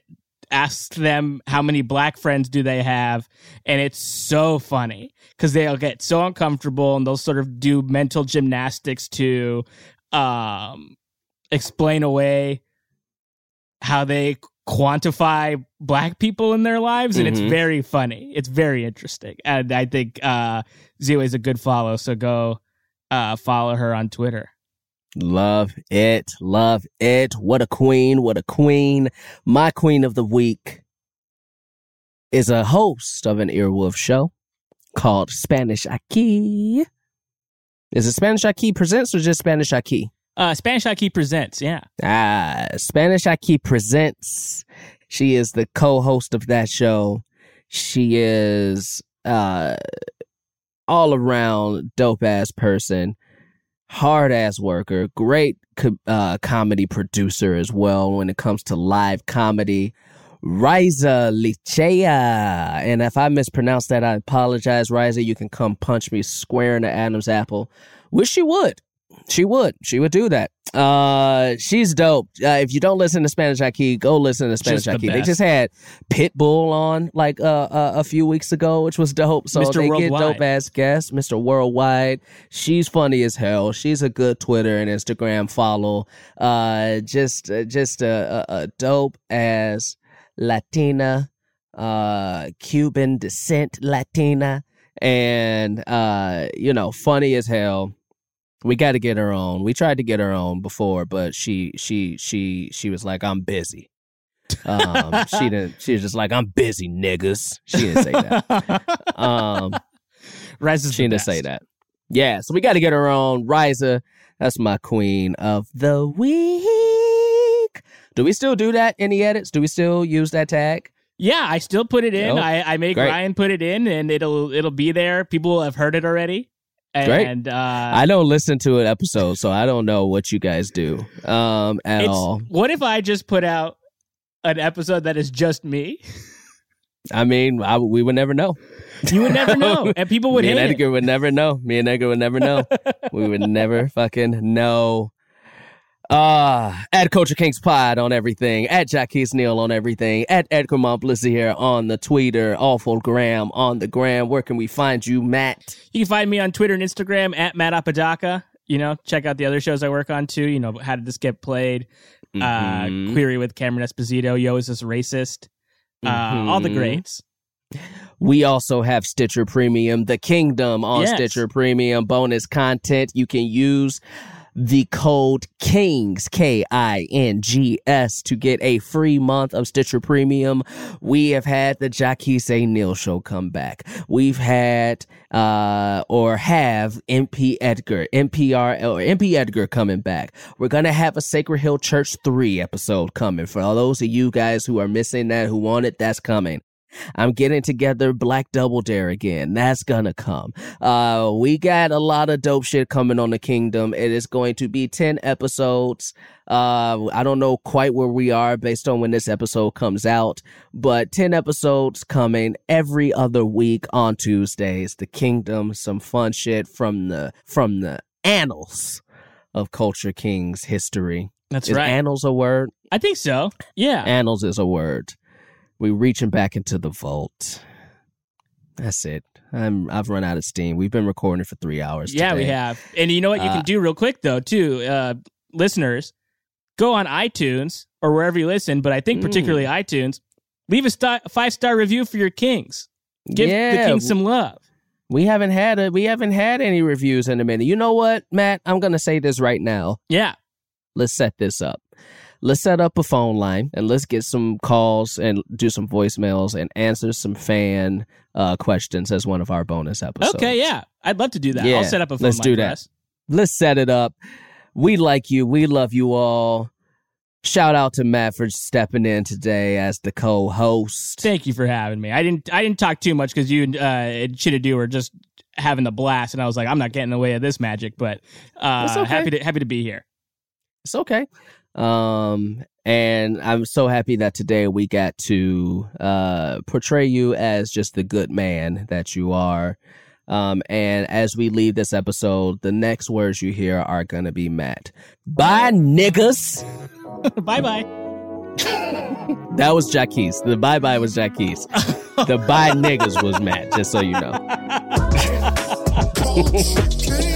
asks them how many black friends do they have and it's so funny because they'll get so uncomfortable and they'll sort of do mental gymnastics to um explain away how they quantify black people in their lives and Mhm. it's very funny it's very interesting and i think uh Ziwe is a good follow so go uh follow her on twitter Love it. Love it. What a queen. What a queen. My queen of the week is a host of an Earwolf show called Spanish Aquí. Is it Spanish Aquí Presents or just Spanish Aquí? uh spanish Aquí presents yeah Ah, Spanish Aquí Presents. She is the co-host of that show. She is uh all around dope ass person, hard ass worker, great co- uh, comedy producer as well when it comes to live comedy. Riza Lichea. And if I mispronounce that, I apologize, Riza. You can come punch me square in the Adam's apple. Wish you would. She would. She would do that. Uh, she's dope. Uh, if you don't listen to Spanish Aquí, go listen to Spanish the Aquí. They just had Pitbull on like uh, uh, a few weeks ago, which was dope. So Mr. they get dope ass guests. Mr. Worldwide. She's funny as hell. She's a good Twitter and Instagram follow. Uh, just uh, just a, a, a dope ass Latina, uh, Cuban descent Latina, and uh, you know, funny as hell. We got to get her own. We tried to get her own before, but she she she she was like, "I'm busy." Um, she didn't. She was just like, "I'm busy, niggas." She didn't say that. Um, is she didn't best. say that. Yeah, so we got to get her own. Riza, that's my queen of the week. Do we still do that in the edits? Do we still use that tag? Yeah, I still put it in. Oh, I, I make great. Ryan put it in, and it'll it'll be there. People have heard it already, Great. uh, I don't listen to an episode, so I don't know what you guys do um, at all. what if I just put out an episode that is just me? I mean, I, we would never know. You would never know, and people would Me and Edgar it. would never know. Me and Edgar would never know. we would never fucking know. Uh, at Culture Kings Pod on everything, at Jacques Neal on everything, at Edgar Momplaisir on the Twitter, awful gram on the gram. Where can we find you, Matt? You can find me on Twitter and Instagram at Matt Apodaca. You know, check out the other shows I work on too. You know, how did this get played? Mhm. Uh, Queery with Cameron Esposito. Yo, is this racist? uh, all the Mhm. greats. We also have Stitcher Premium, The Kingdom on Yes. Stitcher Premium, bonus content. You can use the code KINGS, K I N G S, to get a free month of Stitcher Premium. We have had the Jackie A. Neal show come back. We've had, uh, or have MP Edgar, NPR, or MP Edgar coming back. We're going to have a Sacred Hill Church 3 episode coming. For all those of you guys who are missing that, who want it, that's coming. I'm getting together Black Double Dare again. That's gonna come. Uh, we got a lot of dope shit coming on the Kingdom. It is going to be 10 episodes. Uh, I don't know quite where we are based on when this episode comes out, but 10 episodes coming every other week on Tuesdays. The Kingdom, some fun shit from the, from the annals of Culture Kings history. That's is right. annals a word? I think so. Yeah. Annals is a word. We reaching back into the vault. That's it. I'm I've run out of steam. We've been recording for three hours. Yeah, we have. And you know what you Uh, can do real quick though, too, uh, listeners, go on iTunes or wherever you listen, but I think Mm. particularly iTunes, leave a star, five star review for your Kings. Give the Kings some love. We haven't had a we haven't had any reviews in a minute. You know what, Matt? I'm gonna say this right now. Yeah. Let's set this up. Let's set up a phone line and let's get some calls and do some voicemails and answer some fan uh, questions as one of our bonus episodes. Okay, yeah. I'd love to do that. Yeah, I'll set up a phone let's line do for that. us. let's set it up. We like you. We love you all. Shout out to Matt for stepping in today as the co-host. Thank you for having me. I didn't I didn't talk too much because you and, uh, and Chinedu were just having a blast, and I was like, I'm not getting in the way of this magic, but uh, okay. happy to happy to be here. It's okay. Um, and I'm so happy that today we got to uh portray you as just the good man that you are. Um, and as we leave this episode, the next words you hear are gonna be Matt. Bye, niggas. bye bye. That was Jackie's. The bye bye was Jackie's. The bye niggas was Matt, just so you know.